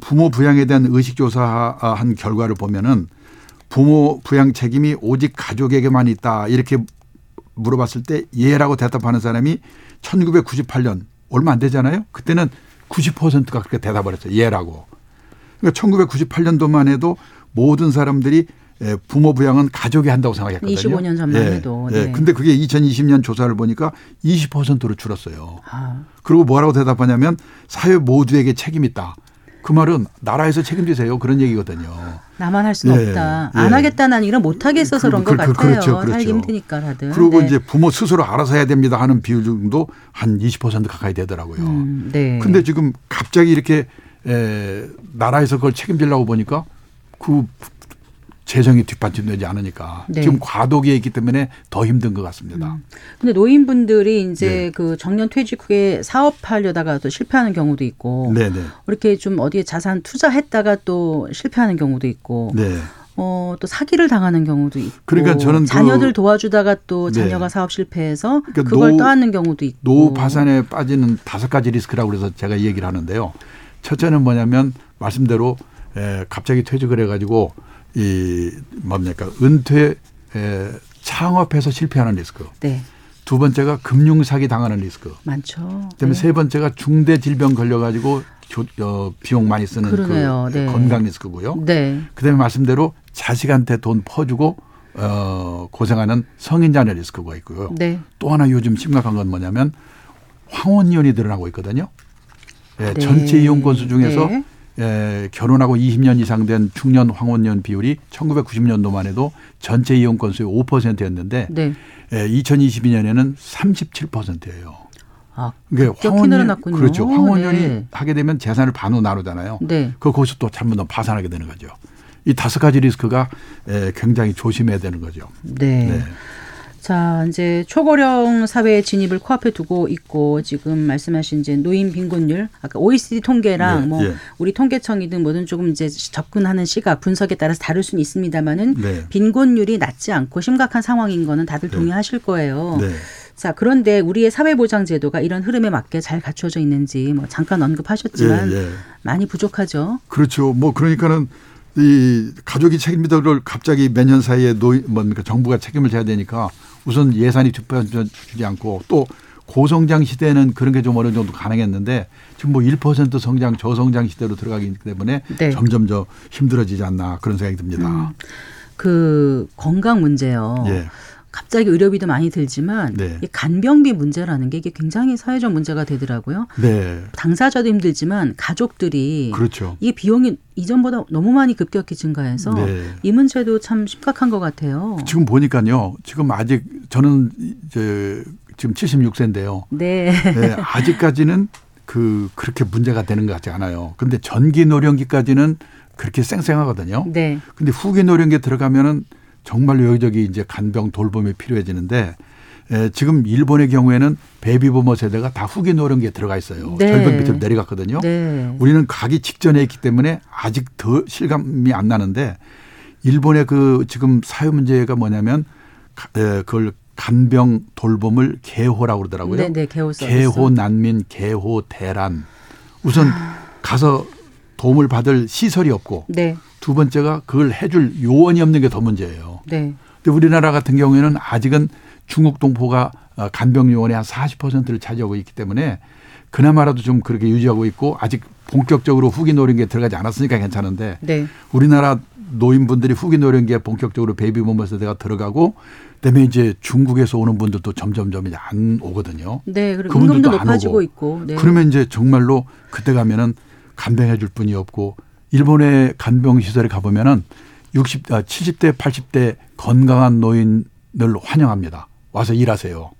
부모 부양에 대한 의식 조사한 결과를 보면은 부모 부양 책임이 오직 가족에게만 있다 이렇게 물어봤을 때 예라고 대답하는 사람이 1998년 얼마 안 되잖아요. 그때는 90%가 그렇게 대답을 했어요. 예라고. 그러니까 1998년도만 해도 모든 사람들이 예, 부모 부양은 가족이 한다고 생각했거든요. 25년 전만 예, 해도, 예. 네. 근데 그게 2020년 조사를 보니까 20%로 줄었어요. 아, 그리고 뭐라고 대답하냐면 사회 모두에게 책임이 있다. 그 말은 나라에서 책임지세요. 그런 얘기거든요. 나만 할 수는 예, 없다. 예. 안 하겠다는 아니라 못 하겠어서 그런 그- 것 그- 같아요. 그렇죠, 그렇죠. 살기 힘드니까 다들. 그리고 네. 이제 부모 스스로 알아서 해야 됩니다 하는 비율도 한 20% 가까이 되더라고요. 음, 네. 근데 지금 갑자기 이렇게 에, 나라에서 그걸 책임지려고 보니까 그 재정이 뒷받침되지 않으니까 네. 지금 과도기에 있기 때문에 더 힘든 것 같습니다. 근데 노인분들이 이제 네. 그 정년 퇴직 후에 사업하려다가 또 실패하는 경우도 있고 네네. 이렇게 좀 어디에 자산 투자했다가 또 실패하는 경우도 있고 네. 어, 또 사기를 당하는 경우도 있고 그러니까 저는 그- 자녀들 도와주다가 또 네. 자녀가 사업 실패해서 그러니까 그걸 노- 떠안는 경우도 있고 노후 파산에 빠지는 다섯 가지 리스크라고 그래서 제가 이 얘기를 하는데요. 첫째는 뭐냐면 말씀대로 에, 갑자기 퇴직을 해가지고 이 뭡니까 은퇴 에, 창업해서 실패하는 리스크. 네 두 번째가 금융 사기 당하는 리스크. 많죠. 그다음에 네. 세 번째가 중대 질병 걸려가지고 조, 어, 비용 많이 쓰는 그러네요. 그 네. 건강 리스크고요. 네. 그다음에 말씀대로 자식한테 돈 퍼주고 어, 고생하는 성인 자녀 리스크가 있고요. 네. 또 하나 요즘 심각한 건 뭐냐면 황혼 이혼이 늘어나고 있거든요. 예, 네. 전체 이혼 건수 중에서 네. 예, 결혼하고 20년 이상 된 중년 황혼년 비율이 1990년도만 해도 전체 이혼 건수의 5%였는데 네. 예, 2022년에는 37%예요. 아, 급격히 늘어났군요. 그렇죠. 황혼년이 네. 하게 되면 재산을 반으로 나누잖아요. 네. 그 거기서 또 잘못 파산하게 되는 거죠. 이 다섯 가지 리스크가 에, 굉장히 조심해야 되는 거죠. 네. 네. 자, 이제 초고령 사회 진입을 코앞에 두고 있고 지금 말씀하신 이제 노인 빈곤율 아까 OECD 통계랑 예, 뭐 예. 우리 통계청이든 뭐든 조금 이제 접근하는 시각 분석에 따라서 다를 수는 있습니다만은 네. 빈곤율이 낮지 않고 심각한 상황인 거는 다들 네. 동의하실 거예요. 네. 자, 그런데 우리의 사회보장제도가 이런 흐름에 맞게 잘 갖춰져 있는지 뭐 잠깐 언급하셨지만 예, 예. 많이 부족하죠. 그렇죠. 뭐 그러니까는 이 가족이 책임지도를 갑자기 몇 년 사이에 노 뭡니까 정부가 책임을 져야 되니까 우선 예산이 주지 않고 또 고성장 시대는 그런 게 좀 어느 정도 가능했는데 지금 뭐 1% 성장 저성장 시대로 들어가기 때문에 네. 점점 더 힘들어지지 않나 그런 생각이 듭니다. 그 건강 문제요. 예. 갑자기 의료비도 많이 들지만 네. 이 간병비 문제라는 게 이게 굉장히 사회적 문제가 되더라고요. 네. 당사자도 힘들지만 가족들이 그렇죠. 이 비용이 이전보다 너무 많이 급격히 증가해서 네. 이 문제도 참 심각한 것 같아요. 지금 보니까요. 지금 아직 저는 이제 지금 76세인데요. 네. 네, 아직까지는 그 그렇게 문제가 되는 것 같지 않아요. 근데 전기 노령기까지는 그렇게 쌩쌩하거든요. 네. 근데 후기 노령기에 들어가면은 정말로 여기저기 이제 간병 돌봄이 필요해지는데 에, 지금 일본의 경우에는 베이비부머 세대가 다 후기 노령기에 들어가 있어요. 네. 절벽 밑으로 내려갔거든요. 네. 우리는 가기 직전에 있기 때문에 아직 더 실감이 안 나는데 일본의 그 지금 사회 문제가 뭐냐면 가- 에, 그걸 간병 돌봄을 개호라고 그러더라고요. 네, 네, 개호. 개호 난민, 개호 대란. 우선 가서 도움을 받을 시설이 없고 네. 두 번째가 그걸 해줄 요원이 없는 게 더 문제예요. 네. 근데 우리나라 같은 경우에는 아직은 중국 동포가 어, 간병 요원의 한 40%를 차지하고 있기 때문에 그나마라도 좀 그렇게 유지하고 있고 아직 본격적으로 후기 노령기에 들어가지 않았으니까 괜찮은데 네. 우리나라 노인분들이 후기 노령기에 본격적으로 베이비부머 세대가 들어가고 그다음에 이제 중국에서 오는 분들도 점점점 이제 안 오거든요. 네. 그분들도 안 오고. 있고. 네. 그러면 이제 정말로 그때 가면은 간병해 줄 분이 없고 일본의 간병 시설에 가 보면은 60, 아, 70대, 80대 건강한 노인을 환영합니다. 와서 일하세요.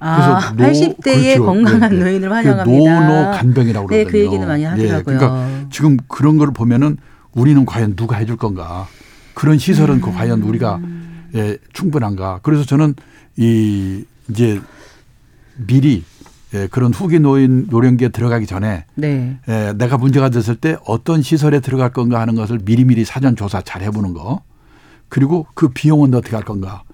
아, 노- 80대의 그렇죠. 건강한 네, 네. 노인을 그 환영합니다. 노노 간병이라고 네, 그러거든요. 그 얘기는 많이 하더라고요. 예, 그러니까 지금 그런 걸 보면은 우리는 과연 누가 해줄 건가? 그런 시설은 그 과연 우리가 예, 충분한가? 그래서 저는 이 이제 미리 예, 그런 후기 노인 노령기에 들어가기 전에 네. 예, 내가 문제가 됐을 때 어떤 시설에 들어갈 건가 하는 것을 미리미리 사전 조사 잘 해보는 거. 그리고 그 비용은 어떻게 할 건가.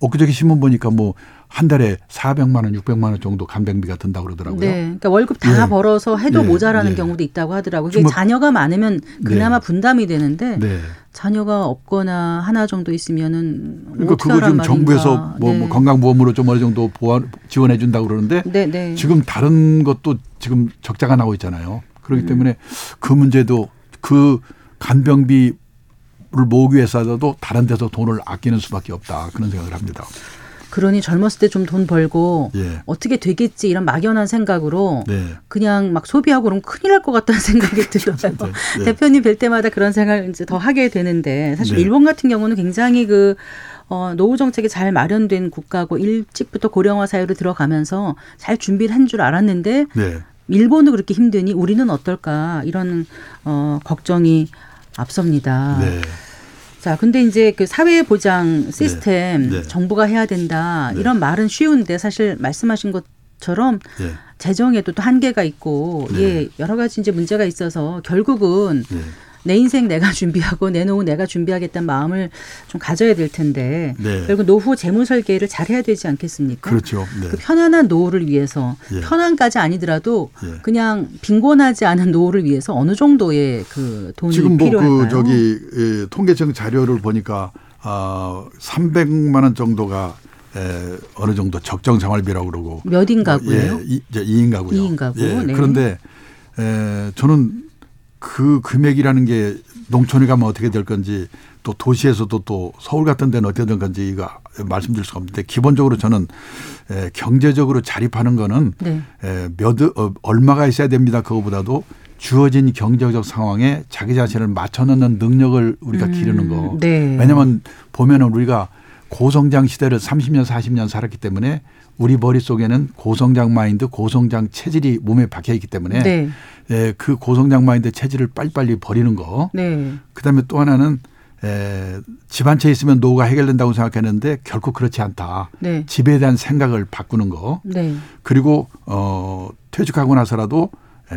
엊그저께 신문 보니까 뭐 한 달에 400만 원, 600만 원 정도 간병비가 든다고 그러더라고요. 네. 그러니까 월급 다 예. 벌어서 해도 예, 모자라는 예. 경우도 있다고 하더라고요. 정말- 자녀가 많으면 그나마 네. 분담이 되는데 네. 자녀가 없거나 하나 정도 있으면은 그러니까 그거 지금 말인가. 정부에서 뭐, 네. 뭐 건강보험으로 좀 어느 정도 보완, 지원해 준다고 그러는데 네, 네. 지금 다른 것도 지금 적자가 나고 있잖아요. 그렇기 음. 때문에 그 문제도 그 간병비 를 모으기 위해서라도 다른 데서 돈을 아끼는 수밖에 없다. 그런 생각을 합니다. 그러니 젊었을 때 좀 돈 벌고 예. 어떻게 되겠지 이런 막연한 생각으로 네. 그냥 막 소비하고 그러면 큰일 날 것 같다는 생각이 들어요. 네, 네. 대표님 뵐 때마다 그런 생각을 이제 더 하게 되는데 사실 네. 일본 같은 경우는 굉장히 그 어, 노후 정책이 잘 마련된 국가고 일찍부터 고령화 사회로 들어가면서 잘 준비를 한 줄 알았는데 네. 일본은 그렇게 힘드니 우리는 어떨까 이런 어, 걱정이 앞섭니다. 네. 자, 근데 이제 그 사회 보장 시스템 네. 정부가 해야 된다 네. 이런 말은 쉬운데 사실 말씀하신 것처럼 네. 재정에도 또 한계가 있고 네. 예 여러 가지 이제 문제가 있어서 결국은 네. 내 인생 내가 준비하고 내 노후 내가 준비하겠다는 마음을 좀 가져야 될 텐데 네. 결국 노후 재무 설계를 잘 해야 되지 않겠습니까? 그렇죠. 네. 그 편안한 노후를 위해서 예. 편안까지 아니더라도 예. 그냥 빈곤하지 않은 노후를 위해서 어느 정도의 그 돈이 지금 뭐 필요할까요? 그 저기 예, 통계청 자료를 보니까 아 300만 원 정도가 에, 어느 정도 적정 생활비라고 그러고 몇 인가구예요? 예, 이, 이제 2인 가구요. 이인 가구, 예, 네. 그런데 에, 저는 그 금액이라는 게 농촌에 가면 어떻게 될 건지 또 도시에서도 또 서울 같은 데는 어떻게 될 건지 이거 말씀드릴 수가 없는데 기본적으로 저는 에, 경제적으로 자립하는 거는 네. 에, 몇 어, 얼마가 있어야 됩니다. 그거보다도 주어진 경제적 상황에 자기 자신을 맞춰놓는 능력을 우리가 기르는 거. 네. 왜냐하면 보면은 우리가 고성장 시대를 30년 40년 살았기 때문에 우리 머릿속에는 고성장 마인드, 고성장 체질이 몸에 박혀 있기 때문에 네. 에, 그 고성장 마인드 체질을 빨리빨리 버리는 거. 네. 그다음에 또 하나는 에, 집 한 채 있으면 노후가 해결된다고 생각했는데 결코 그렇지 않다. 네. 집에 대한 생각을 바꾸는 거. 네. 그리고 어 퇴직하고 나서라도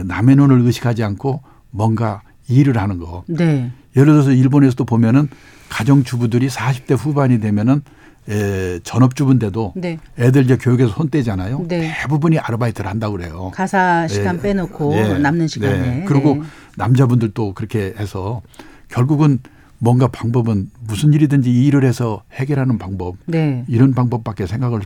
남의 눈을 의식하지 않고 뭔가 일을 하는 거. 네. 예를 들어서 일본에서도 보면은 가정 주부들이 40대 후반이 되면은 에, 전업주부인데도 네. 애들 이제 교육에서 손 떼잖아요. 네. 대부분이 아르바이트를 한다고 그래요. 가사 시간 예. 빼놓고 예. 남는 시간에. 네. 그리고 네. 남자분들도 그렇게 해서 결국은 뭔가 방법은 무슨 일이든지 일을 해서 해결하는 방법 네. 이런 방법밖에 생각을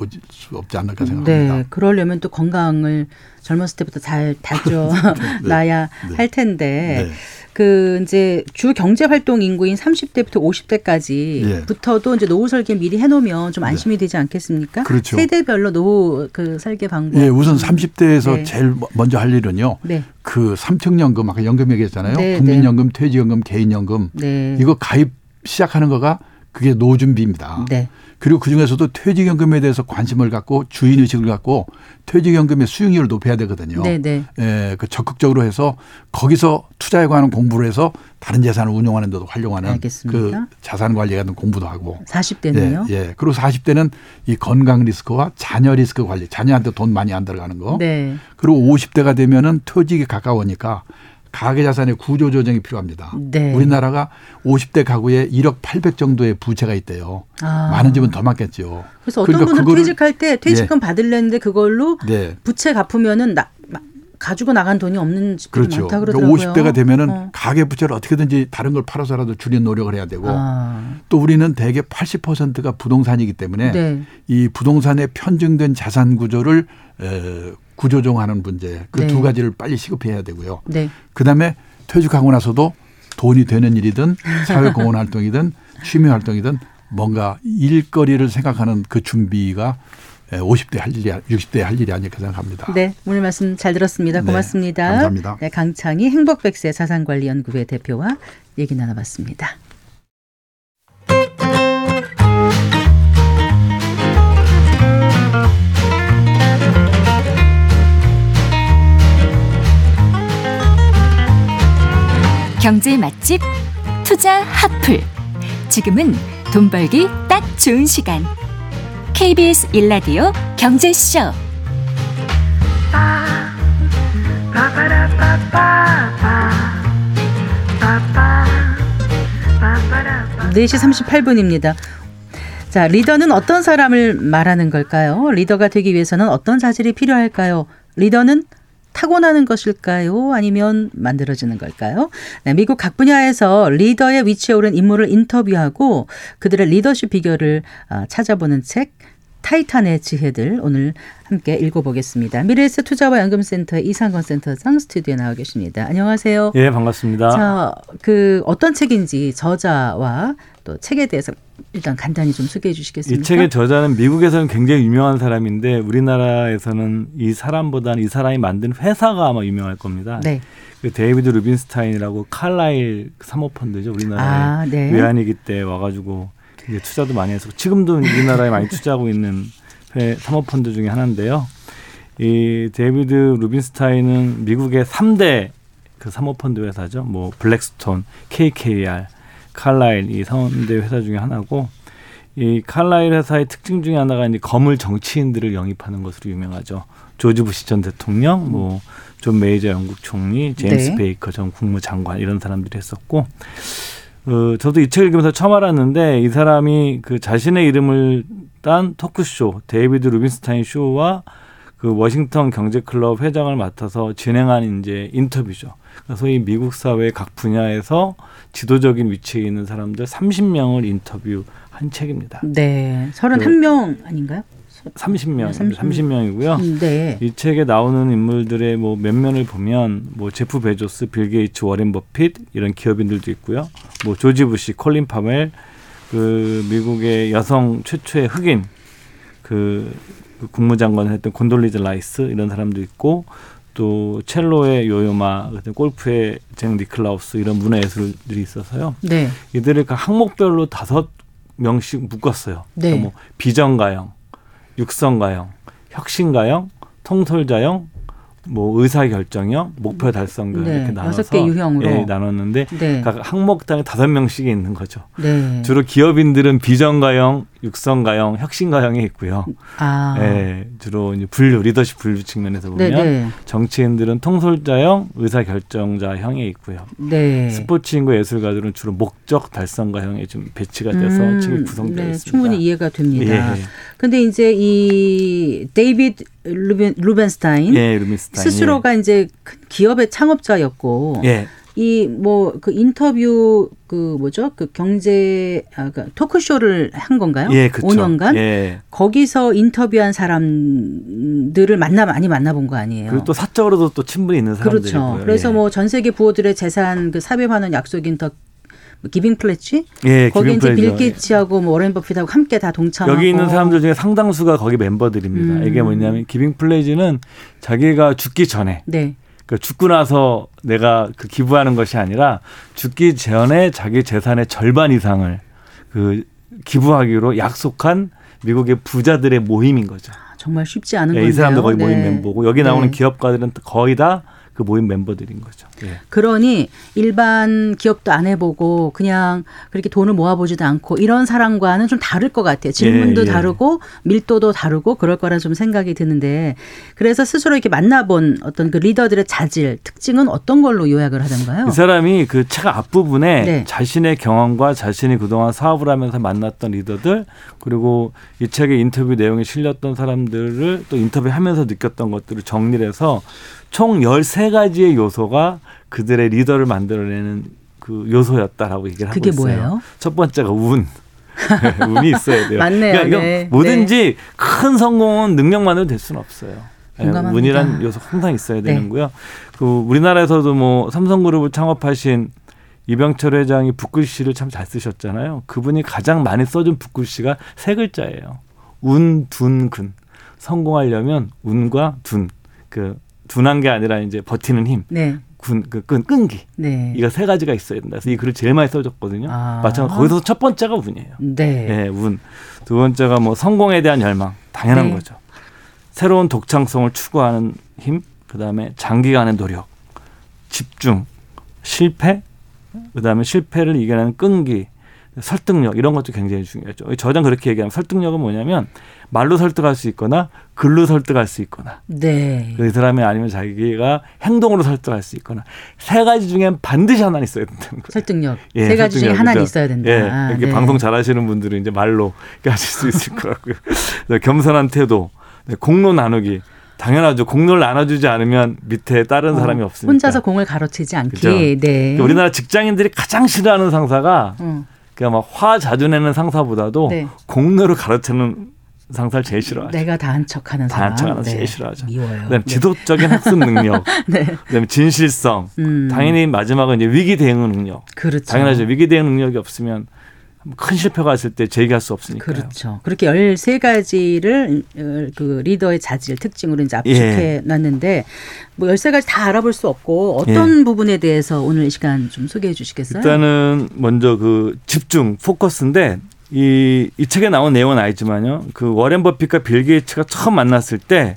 보지 수 없지 않을까 생각합니다. 네, 그러려면 또 건강을 젊었을 때부터 잘 다져 놔야 네. 할 텐데 네. 그 이제 주 경제 활동 인구인 30대부터 50대까지부터도 이제 노후 설계 미리 해놓으면 좀 안심이 되지 않겠습니까? 네. 그렇죠. 세대별로 노후 그 설계 방법. 예, 우선 30대에서 네. 제일 먼저 할 일은요. 네, 그 삼층연금 아까 연금 얘기했잖아요. 네, 국민연금, 퇴직연금, 개인연금 네, 이거 가입 시작하는 거가 그게 노후 준비입니다. 네, 그리고 그 중에서도 퇴직연금에 대해서 관심을 갖고 주인 의식을 갖고 퇴직연금의 수익률을 높여야 되거든요. 네, 네, 예, 그 적극적으로 해서 거기서 투자에 관한 공부를 해서 다른 재산을 운용하는 데도 활용하는 알겠습니다. 그 자산 관리에 관한 공부도 하고 40대는요. 예, 예. 그리고 40대는 이 건강 리스크와 자녀 리스크 관리, 자녀한테 돈 많이 안 들어가는 거. 네, 그리고 50대가 되면은 퇴직이 가까우니까 가계 자산의 구조 조정이 필요합니다. 네. 우리나라가 50대 가구에 1억 800 정도의 부채가 있대요. 아. 많은 집은 더 많겠죠. 그래서 어떤 그러니까 분은 퇴직할 때 퇴직금 받을랬는데 그걸로 네. 부채 갚으면은 나, 마- 가지고 나간 돈이 없는 집들이 그렇죠. 많다 그러니까 그러더라고요. 50대가 되면은 어. 가계 부채를 어떻게든지 다른 걸 팔아서라도 줄이는 노력을 해야 되고 아, 또 우리는 대개 80%가 부동산이기 때문에 네. 이 부동산의 편증된 자산 구조를 에, 구조정하는 문제 그 네. 두 가지를 빨리 시급해야 되고요. 네. 그다음에 퇴직하고 나서도 돈이 되는 일이든 사회공헌 활동이든 취미 활동이든 뭔가 일거리를 생각하는 그 준비가 50대 할 일이 60대 할 일이 아닐까 생각합니다. 네, 오늘 말씀 잘 들었습니다. 네, 고맙습니다. 감사합니다. 네, 강창희 행복백세 자산관리연구회 대표와 얘기 나눠봤습니다. 경제 맛집 투자 핫플. 지금은 돈 벌기 딱 좋은 시간. KBS 일라디오 경제쇼. 네시 38분입니다. 자, 리더는 어떤 사람을 말하는 걸까요? 리더가 되기 위해서는 어떤 자질이 필요할까요? 리더는 타고나는 것일까요? 아니면 만들어지는 걸까요? 네, 미국 각 분야에서 리더의 위치에 오른 인물을 인터뷰하고 그들의 리더십 비결을 아, 찾아보는 책 타이탄의 지혜들 오늘 함께 읽어보겠습니다. 미래에셋 투자와 연금센터의 이상건 센터장 스튜디오에 나와 계십니다. 안녕하세요. 예, 반갑습니다. 자, 그 어떤 책인지 저자와 또 책에 대해서 일단 간단히 좀 소개해 주시겠습니까? 이 책의 저자는 미국에서는 굉장히 유명한 사람인데 우리나라에서는 이 사람보다는 이 사람이 만든 회사가 아마 유명할 겁니다. 네. 그 데이비드 루빈스타인이라고 칼라일 사모펀드죠. 우리나라에 아, 네. 외환위기 때 와가지고 이제 투자도 많이 해서 지금도 우리나라에 많이 투자하고 있는 회, 사모펀드 중에 하나인데요. 이 데이비드 루빈스타인은 미국의 3대 그 사모펀드 회사죠. 뭐 블랙스톤, KKR, 칼라일 이 3대 회사 중에 하나고 이 칼라일 회사의 특징 중에 하나가 이제 거물 정치인들을 영입하는 것으로 유명하죠. 조지 부시 전 대통령, 뭐 존 메이저 영국 총리, 제임스 네. 베이커 전 국무장관 이런 사람들이 했었고 어, 저도 이 책을 읽으면서 처음 알았는데 이 사람이 그 자신의 이름을 딴 토크쇼 데이비드 루빈스타인 쇼와 그 워싱턴 경제클럽 회장을 맡아서 진행한 이제 인터뷰죠. 그러니까 소위 미국 사회 각 분야에서 지도적인 위치에 있는 사람들 30명을 인터뷰한 책입니다. 네. 31명 아닌가요? 30명, 30 30명 이고요. 음, 네. 이 책에 나오는 인물들의 뭐 면면을 보면 뭐 제프 베조스, 빌 게이츠, 워렌 버핏 이런 기업인들도 있고요. 뭐 조지 부시, 콜린 파월 그 미국의 여성 최초의 흑인 그, 그 국무장관을 했던 콘돌리자 라이스 이런 사람도 있고 또 첼로의 요요마, 골프의 잭 니클라우스 이런 문화예술들이 있어서요. 네. 이들을 각 항목별로 다섯 명씩 묶었어요. 네. 그러니까 뭐 비전가형, 육성가형, 혁신가형, 통솔자형, 뭐 의사 결정형, 목표 달성가 네, 이렇게 나눠서 여섯 개 유형으로. 예, 나눴는데 네. 각 항목당에 다섯 명씩이 있는 거죠. 네. 주로 기업인들은 비전가형, 육성가형, 혁신가형에 있고요. 아. 예, 주로 이제 분류 리더십 분류 측면에서 네, 보면 네. 정치인들은 통솔자형, 의사결정자형에 있고요. 네. 스포츠인과 예술가들은 주로 목적 달성가형에 좀 배치가 돼서 음, 책이 구성되어 네, 있습니다. 충분히 이해가 됩니다. 예, 근데 이제 이 데이비드 루벤, 루벤스타인 예, 루벤스타인. 스스로가 이제 큰 기업의 창업자였고 예, 이 뭐 그 인터뷰 그 뭐죠 그 경제 아, 그 토크쇼를 한 건가요? 예, 그쵸. 5년간 예. 거기서 인터뷰한 사람들을 만나 많이 만나본 거 아니에요? 그리고 또 사적으로도 또 친분이 있는 사람들이고요. 그렇죠. 그래서 예. 뭐 전 세계 부호들의 재산 그 사회 환원 약속인 The Giving Pledge 예, 거기 이제 빌. 게이츠하고 뭐 워렌 버핏하고 함께 다 동참하고 여기 있는 사람들 중에 상당수가 거기 멤버들입니다. 음. 이게 뭐냐면 Giving Pledge는 자기가 죽기 전에 네. 그 죽고 나서 내가 그 기부하는 것이 아니라 죽기 전에 자기 재산의 절반 이상을 그 기부하기로 약속한 미국의 부자들의 모임인 거죠. 정말 쉽지 않은 예, 건데요. 이 사람도 거의 모임 네. 멤버고 여기 나오는 네. 기업가들은 거의 다 그 모임 멤버들인 거죠. 예. 그러니 일반 기업도 안 해보고 그냥 그렇게 돈을 모아보지도 않고 이런 사람과는 좀 다를 것 같아요. 질문도 예, 예. 다르고 밀도도 다르고 그럴 거라 좀 생각이 드는데 그래서 스스로 이렇게 만나본 어떤 그 리더들의 자질 특징은 어떤 걸로 요약을 하던가요? 이 사람이 그 책 앞부분에 네. 자신의 경험과 자신이 그동안 사업을 하면서 만났던 리더들 그리고 이 책의 인터뷰 내용에 실렸던 사람들을 또 인터뷰하면서 느꼈던 것들을 정리를 해서 총 13가지의 요소가 그들의 리더를 만들어내는 그 요소였다라고 얘기를 하고 있어요. 뭐예요? 첫 번째가 운. 운이 있어야 돼요. 맞네요. 그러니까 네. 뭐든지 큰 성공은 능력만으로 될 수는 없어요. 예, 공감합니다. 운이란 요소 항상 있어야 네. 되는고요. 그 우리나라에서도 뭐 삼성그룹을 창업하신 이병철 회장이 붓글씨를 참 잘 쓰셨잖아요. 그분이 가장 많이 써준 붓글씨가 세 글자예요. 운, 둔, 근. 성공하려면 운과 둔. 그 둔한 게 아니라 이제 버티는 힘. 네, 군, 그 끈, 끈기. 네, 이거 세 가지가 있어야 된다. 그래서 이 글을 제일 많이 써줬거든요. 아. 마찬가지 거기서 첫 번째가 운이에요. 네, 예, 운. 두 번째가 뭐 성공에 대한 열망. 당연한 네. 거죠. 새로운 독창성을 추구하는 힘. 그 다음에 장기간의 노력. 집중. 실패. 그 다음에 실패를 이겨내는 끈기. 설득력 이런 것도 굉장히 중요하죠. 저장 그렇게 얘기하면 설득력은 뭐냐면 말로 설득할 수 있거나 글로 설득할 수 있거나 네. 그 사람이 아니면 자기가 행동으로 설득할 수 있거나 세 가지 중엔 반드시 하나 있어야 된다는 거예요. 설득력 예, 세 가지 중에 하나는? 있어야 된다. 예, 아, 이렇게 네. 방송 잘하시는 분들은 이제 말로 하실 수 있을 것 같고요. 네, 겸손한 태도, 네, 공로 나누기. 당연하죠. 공로를 나눠주지 않으면 밑에 다른 사람이 어, 없으니까. 혼자서 공을 가로채지 않기. 그죠? 네. 그러니까 우리나라 직장인들이 가장 싫어하는 상사가 어, 그냥 막화 자주 내는 상사보다도 네. 공로를 가르치는 상사를 제일 싫어하죠. 내가 다한 척하는 다 사람. 한 척하는 네. 제일 싫어하죠. 미워요. 그다음에 지도적인 학습 능력, 네. 그다음에 진실성, 음, 당연히 마지막은 이제 위기 대응 능력. 그렇죠. 당연하죠. 위기 대응 능력이 없으면 큰 실패가 있을 때 제기할 수 없으니까요. 그렇죠. 그렇게 13가지를 그 리더의 자질 특징으로 이제 압축해 예. 놨는데 뭐 13가지 다 알아볼 수 없고 어떤 부분에 대해서 오늘 이 시간 좀 소개해 주시겠어요? 일단은 먼저 그 집중 포커스인데 이, 이 책에 나온 내용은 아니지만요. 그 워렌 버핏과 빌 게이츠가 처음 만났을 때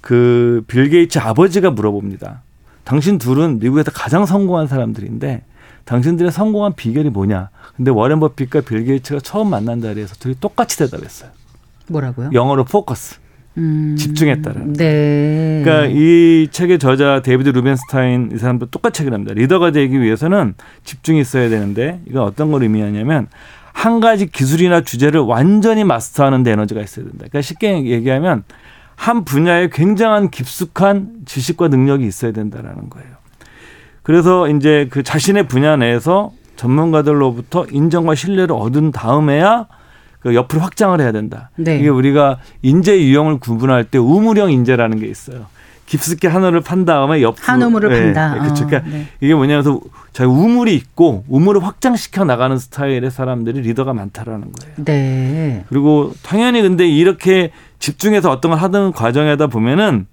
그 빌 게이츠 아버지가 물어봅니다. 당신 둘은 미국에서 가장 성공한 사람들인데 당신들의 성공한 비결이 뭐냐? 근데 워렌 버핏과 빌 게이츠가 처음 만난 자리에서 둘이 똑같이 대답했어요. 뭐라고요? 영어로 포커스. 음, 집중했다라는 네. 그러니까 이 책의 저자 데이비드 루벤스타인 이 사람도 똑같이 얘기를 합니다. 리더가 되기 위해서는 집중이 있어야 되는데 이건 어떤 걸 의미하냐면 한 가지 기술이나 주제를 완전히 마스터하는 데 에너지가 있어야 된다. 그러니까 쉽게 얘기하면 한 분야에 굉장한 깊숙한 지식과 능력이 있어야 된다라는 거예요. 그래서 이제 그 자신의 분야 내에서 전문가들로부터 인정과 신뢰를 얻은 다음에야 그 옆으로 확장을 해야 된다. 네. 이게 우리가 인재 유형을 구분할 때 우물형 인재라는 게 있어요. 깊숙이 한우를 판 다음에 옆으로 한 우물을 예, 판다. 예, 그렇죠. 어, 그러니까 네. 이게 뭐냐면 자기 우물이 있고 우물을 확장시켜 나가는 스타일의 사람들이 리더가 많다라는 거예요. 네. 그리고 당연히 근데 이렇게 집중해서 어떤 걸 하던 과정에다 보면은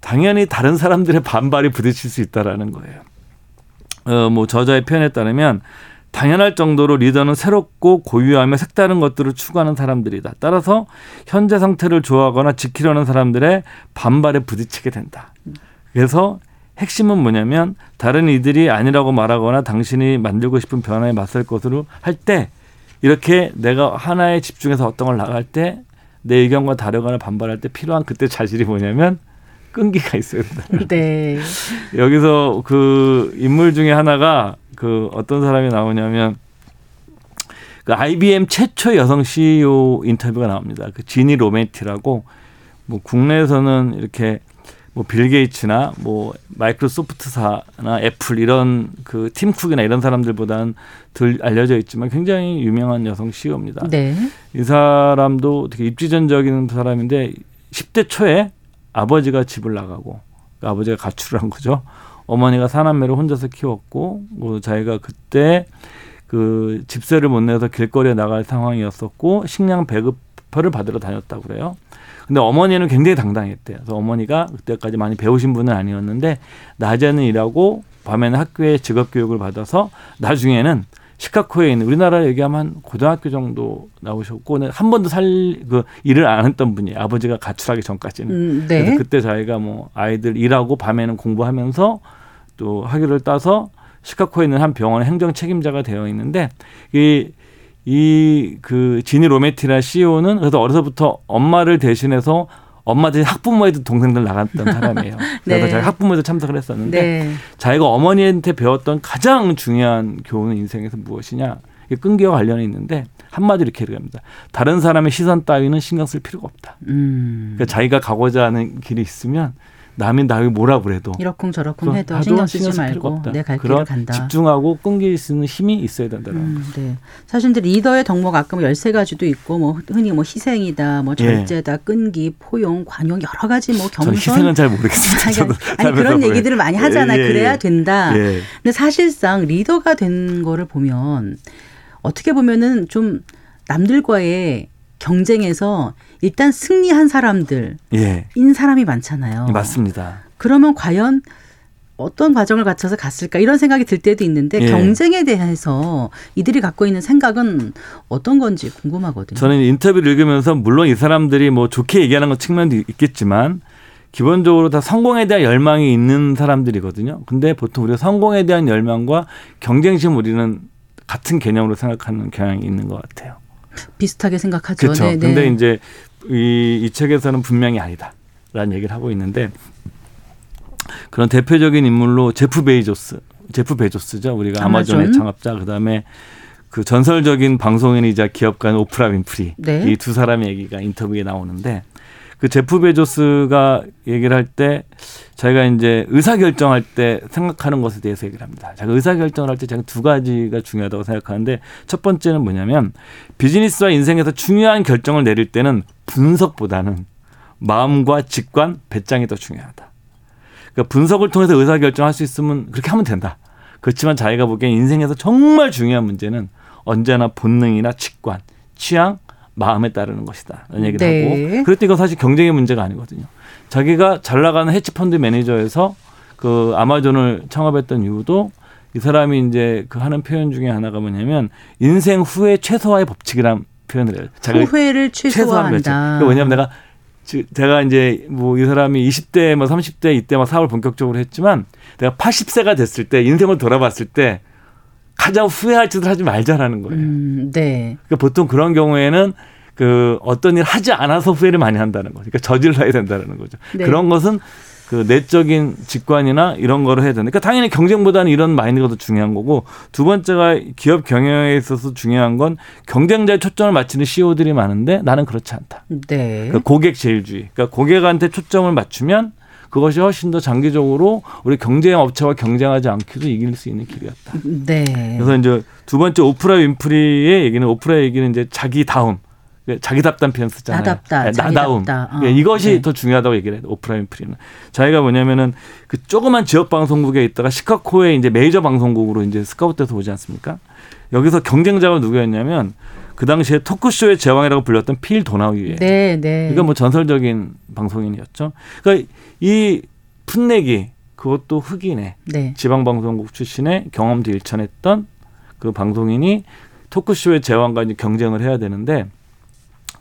당연히 다른 사람들의 반발이 부딪힐 수 있다라는 거예요. 어, 뭐 저자의 표현에 따르면 당연할 정도로 리더는 새롭고 고유하며 색다른 것들을 추구하는 사람들이다. 따라서 현재 상태를 좋아하거나 지키려는 사람들의 반발에 부딪히게 된다. 그래서 핵심은 뭐냐면 다른 이들이 아니라고 말하거나 당신이 만들고 싶은 변화에 맞설 것으로 할 때 이렇게 내가 하나에 집중해서 어떤 걸 나갈 때 내 의견과 다르거나 반발할 때 필요한 그때 자질이 뭐냐면 끈기가 있어야 된다. 네. 여기서 그 인물 중에 하나가 그 어떤 사람이 나오냐면 그 IBM 최초 여성 CEO 인터뷰가 나옵니다. 그 지니 로멘티라고 뭐 국내에서는 이렇게 뭐 빌 게이츠나 뭐 마이크로소프트사나 애플 이런 그 팀쿡이나 이런 사람들보다는 덜 알려져 있지만 굉장히 유명한 여성 CEO입니다. 네. 이 사람도 되게 입지전적인 사람인데 10대 초에 아버지가 집을 나가고 그 아버지가 가출을 한 거죠. 어머니가 사남매를 혼자서 키웠고 뭐 자기가 그때 그 집세를 못 내서 길거리에 나갈 상황이었었고 식량 배급표를 받으러 다녔다고 그래요. 근데 어머니는 굉장히 당당했대요. 그래서 어머니가 그때까지 많이 배우신 분은 아니었는데 낮에는 일하고 밤에는 학교에 직업 교육을 받아서 나중에는 시카고에 있는 우리나라 얘기하면 한 고등학교 정도 나오셨고 한 번도 살 그 일을 안 했던 분이 아버지가 가출하기 전까지는. 음, 그래서 네. 그때 자기가 뭐 아이들 일하고 밤에는 공부하면서 또 학위를 따서 시카고에 있는 한 병원의 행정 책임자가 되어 있는데 이 이 그 지니 로메티라 CEO는 그래서 어려서부터 엄마를 대신해서 엄마 대신 학부모에도 동생들 나갔던 사람이에요. 그래서 네. 자기 학부모에도 참석을 했었는데 네. 자기가 어머니한테 배웠던 가장 중요한 교훈은 인생에서 무엇이냐? 이게 끈기와 관련이 있는데 한마디로 이렇게 얘기합니다. 다른 사람의 시선 따위는 신경 쓸 필요가 없다. 음. 그러니까 자기가 가고자 하는 길이 있으면 남이 나를 뭐라 그래도 이러쿵 저러쿵 그거 해도 신경 쓰지 말고 없다. 내갈 그런 길을 간다. 집중하고 끈기 있는 힘이 있어야 된다는 음, 네. 사실 이제 리더의 덕목 아까 뭐 13가지도 있고 뭐 흔히 뭐 희생이다, 뭐 절제다, 끈기, 포용, 관용 여러 가지 뭐 겸손 희생은 잘 모르겠습니다. 아니, 그런 얘기들을 많이 하잖아. 예, 예, 그래야 예. 된다. 예. 근데 사실상 리더가 된 거를 보면 어떻게 보면은 좀 남들과의 경쟁에서 일단 승리한 사람들인 예. 사람이 많잖아요. 맞습니다. 그러면 과연 어떤 과정을 거쳐서 갔을까 이런 생각이 들 때도 있는데 예. 경쟁에 대해서 이들이 갖고 있는 생각은 어떤 건지 궁금하거든요. 저는 인터뷰를 읽으면서 물론 이 사람들이 뭐 좋게 얘기하는 것 측면도 있겠지만 기본적으로 다 성공에 대한 열망이 있는 사람들이거든요. 근데 보통 우리가 성공에 대한 열망과 경쟁심 우리는 같은 개념으로 생각하는 경향이 있는 것 같아요. 비슷하게 생각하죠. 그렇죠. 네, 네. 근데 이제 이, 이 책에서는 분명히 아니다라는 얘기를 하고 있는데 그런 대표적인 인물로 제프 베이조스, 제프 베조스죠. 우리가 아마존의 아마존. 창업자 그다음에 그 전설적인 방송인이자 기업가는 오프라 윈프리 네. 이 두 사람의 얘기가 인터뷰에 나오는데 그 제프 베조스가 얘기를 할때 자기가 이제 의사 결정할 때 생각하는 것에 대해서 얘기를 합니다. 자기가 의사 결정을 할때 자기가 두 가지가 중요하다고 생각하는데 첫 번째는 뭐냐면 비즈니스와 인생에서 중요한 결정을 내릴 때는 분석보다는 마음과 직관, 배짱이 더 중요하다. 그러니까 분석을 통해서 의사 결정할 수 있으면 그렇게 하면 된다. 그렇지만 자기가 보기엔 인생에서 정말 중요한 문제는 언제나 본능이나 직관, 취향, 마음에 따르는 것이다. 이런 얘기를 네. 하고. 때 이건 사실 경쟁의 문제가 아니거든요. 자기가 잘 나가는 헤지펀드 매니저에서 그 아마존을 창업했던 이유도 이 사람이 이제 그 하는 표현 중에 하나가 뭐냐면 인생 후의 최소화의 법칙이란 표현을 해요. 후회를 최소화한다. 그러니까 왜냐면 내가 지- 제가 이제 뭐 이 사람이 20대 뭐 30대 이때 막 사업을 본격적으로 했지만 내가 80세가 됐을 때 인생을 돌아봤을 때 가장 후회할 짓을 하지 말자라는 거예요. 음, 네. 그러니까 보통 그런 경우에는 그 어떤 일 하지 않아서 후회를 많이 한다는 거죠. 그러니까 저질러야 된다는 거죠. 네. 그런 것은 그 내적인 직관이나 이런 거를 해야 되니까 그러니까 당연히 경쟁보다는 이런 마인드가 더 중요한 거고 두 번째가 기업 경영에 있어서 중요한 건 경쟁자에 초점을 맞추는 CEO들이 많은데 나는 그렇지 않다. 네. 그러니까 고객 제일주의. 그러니까 고객한테 초점을 맞추면 그것이 훨씬 더 장기적으로 우리 경쟁 업체와 경쟁하지 않고도 이길 수 있는 길이었다. 네. 그래서 이제 두 번째 오프라 윈프리의 얘기는 오프라 얘기는 이제 자기 다음 그 자기답단 표현 쓰잖아요. 나답다, 네, 나다움. 어. 예, 이것이 네. 더 중요하다고 얘기를 해요. 오프라인 프리는. 자기가 뭐냐면은 그 조그만 지역 방송국에 있다가 시카고에 이제 메이저 방송국으로 이제 스카우트돼서 오지 않습니까? 여기서 경쟁자가 누구였냐면 그 당시에 토크쇼의 제왕이라고 불렸던 필 도나우이예요. 네, 네. 그러니까 뭐 전설적인 방송인이었죠. 그러니까 이 풋내기 그것도 흑인의 네. 지방방송국 출신의 경험도 일천했던 그 방송인이 토크쇼의 제왕과 이제 경쟁을 해야 되는데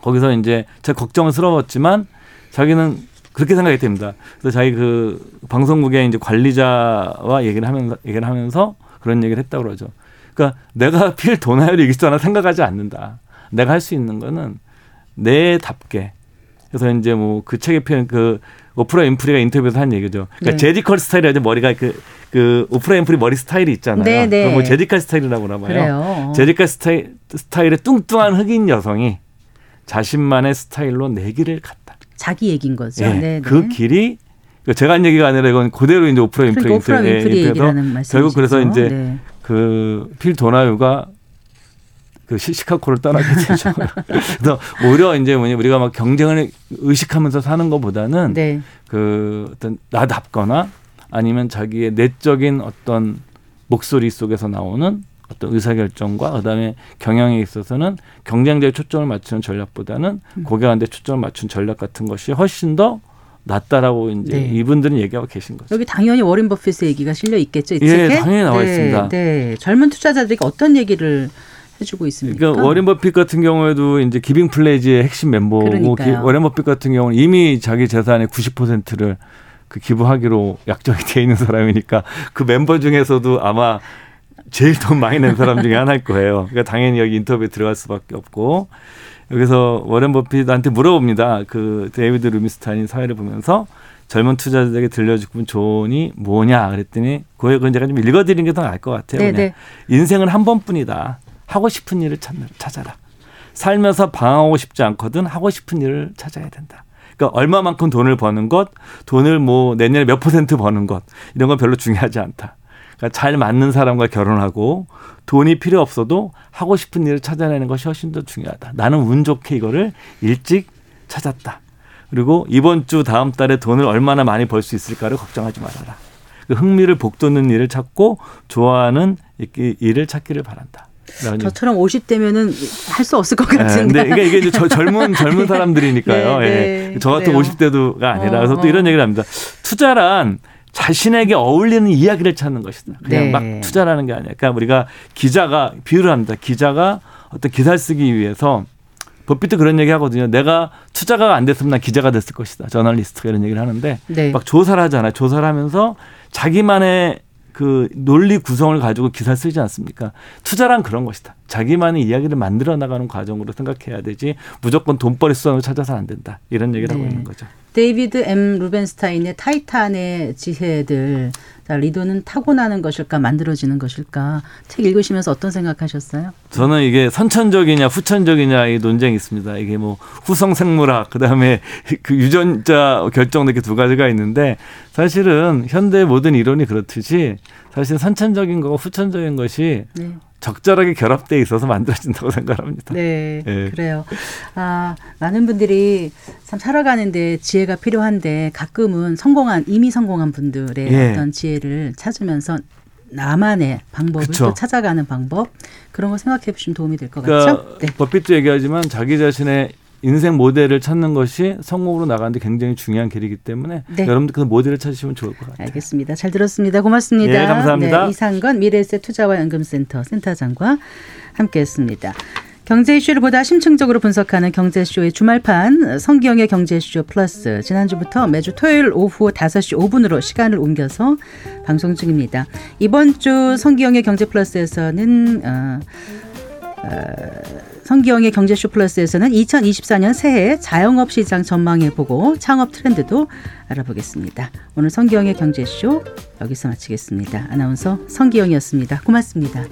거기서 이제 제가 걱정스러웠지만 자기는 그렇게 생각이 됩니다. 그래서 자기 그 방송국의 이제 관리자와 얘기를 하면서 얘기를 하면서 그런 얘기를 했다고 그러죠. 그러니까 내가 필 도나요를 이길 수 있나 생각하지 않는다. 내가 할 수 있는 거는 내답게. 그래서 이제 뭐 그 책의 표현 그 오프라 윈프리가 인터뷰에서 한 얘기죠. 그러니까 네. Jheri curl 스타일이라죠. 머리가 그, 그 오프라 윈프리 머리 스타일이 있잖아요. 네, 네. 그거 뭐 Jheri curl 스타일이라고 그러나 봐요. 그래요. Jheri curl 스타일, 스타일의 뚱뚱한 흑인 여성이 자신만의 스타일로 내 길을 갔다. 자기 얘기인 거죠. 예, 네, 그 네. 길이 그러니까 제가 한 얘기가 아니라 이건 그대로 이제 오프라 윈프리 그러니까 인터뷰- 인터뷰에서. 결국 그래서 이제 네. 그 필 도나휴가 그 시- 시카고를 떠나게 되죠. 그래서 오히려 이제 뭐냐 우리가 막 경쟁을 의식하면서 사는 것보다는 네. 그 어떤 나답거나 아니면 자기의 내적인 어떤 목소리 속에서 나오는 어떤 의사결정과 그다음에 경영에 있어서는 경쟁자에 초점을 맞추는 전략보다는 음. 고객한테 초점을 맞춘 전략 같은 것이 훨씬 더 낫다라고 이제 네. 이분들은 얘기하고 계신 거죠. 여기 당연히 워렌 버핏의 얘기가 실려 있겠죠. 이 예, 책에? 당연히 나와 네, 있습니다. 네. 젊은 투자자들에게 어떤 얘기를 해주고 있습니까? 그러니까 워렌 버핏 같은 경우에도 이제 Giving Pledge의 핵심 멤버고. 기- 워렌 버핏 같은 경우는 이미 자기 재산의 90%를 그 기부하기로 약정이 돼 있는 사람이니까 그 멤버 중에서도 아마 제일 돈 많이 낸 사람 중에 하나일 거예요. 그러니까 당연히 여기 인터뷰에 들어갈 수밖에 없고 여기서 워렌 버핏한테 물어봅니다. 그 데이비드 루벤스타인 사회를 보면서 젊은 투자자들에게 들려줄 조언이 뭐냐 그랬더니 그거 제가 좀 읽어드리는 게 더 나을 것 같아요. 네. 네. 인생은 한 번뿐이다. 하고 싶은 일을 찾, 찾아라. 살면서 방황하고 싶지 않거든 하고 싶은 일을 찾아야 된다. 그러니까 얼마만큼 돈을 버는 것, 돈을 뭐 내년에 몇 퍼센트 버는 것 이런 건 별로 중요하지 않다. 그러니까 잘 맞는 사람과 결혼하고 돈이 필요 없어도 하고 싶은 일을 찾아내는 것이 훨씬 더 중요하다. 나는 운 좋게 이거를 일찍 찾았다. 그리고 이번 주 다음 달에 돈을 얼마나 많이 벌 수 있을까를 걱정하지 말아라. 그 흥미를 복돋는 일을 찾고 좋아하는 이- 일을 찾기를 바란다. 라는 저처럼 50대면은 할 수 없을 것 예, 같은데. 근데 이게, 이게 이제 저 젊은 젊은 사람들이니까요. 네, 예. 네. 저 같은 그래요. 50대도가 아니라 어, 그래서 또 어. 이런 얘기를 합니다. 투자란 자신에게 어울리는 이야기를 찾는 것이다. 그냥 네. 막 투자라는 게 아니야. 그러니까 우리가 기자가 비유를 합니다. 기자가 어떤 기사를 쓰기 위해서 버핏도 그런 얘기 하거든요. 내가 투자가 안 됐으면 난 기자가 됐을 것이다. 저널리스트가 이런 얘기를 하는데 네. 막 조사를 하잖아요. 조사를 하면서 자기만의 그 논리 구성을 가지고 기사를 쓰지 않습니까? 투자란 그런 것이다. 자기만의 이야기를 만들어 나가는 과정으로 생각해야 되지 무조건 돈벌이 수단으로 찾아서 안 된다. 이런 얘기를 하고 네. 있는 거죠. 데이비드 M 루벤스타인의 타이탄의 지혜들. 자, 리더는 타고나는 것일까 만들어지는 것일까? 책 읽으시면서 어떤 생각하셨어요? 저는 이게 선천적이냐 후천적이냐 이 논쟁이 있습니다. 이게 뭐 후성 생물학 그다음에 그 유전자 결정 이렇게 두 가지가 있는데 사실은 현대 모든 이론이 그렇듯이 사실 선천적인 거와 후천적인 것이 네. 적절하게 결합돼 있어서 만들어진다고 생각합니다. 네, 예. 그래요. 아, 많은 분들이 참 살아가는데 지혜가 필요한데 가끔은 성공한 이미 성공한 분들의 예. 어떤 지혜를 찾으면서 나만의 방법을 그쵸. 또 찾아가는 방법 그런 거 생각해 보시면 도움이 될것 그러니까? 네. 버핏도 얘기하지만 자기 자신의 인생 모델을 찾는 것이 성공으로 나가는데 굉장히 중요한 길이기 때문에 네. 여러분들 그 모델을 찾으시면 좋을 것 같아요. 알겠습니다. 잘 들었습니다. 고맙습니다. 예, 감사합니다. 네, 이상건 미래에셋 투자와 연금센터 센터장과 함께했습니다. 경제 이슈를 보다 심층적으로 분석하는 경제쇼의 주말판 성기영의 경제쇼 플러스 지난주부터 매주 토요일 오후 5시 5분으로 시간을 옮겨서 방송 중입니다. 이번 주 성기영의 경제 플러스에서는 어, 어, 성기영의 경제쇼 플러스에서는 2024년 새해 자영업 시장 전망해보고 창업 트렌드도 알아보겠습니다. 오늘 성기영의 경제쇼 여기서 마치겠습니다. 아나운서 성기영이었습니다. 고맙습니다.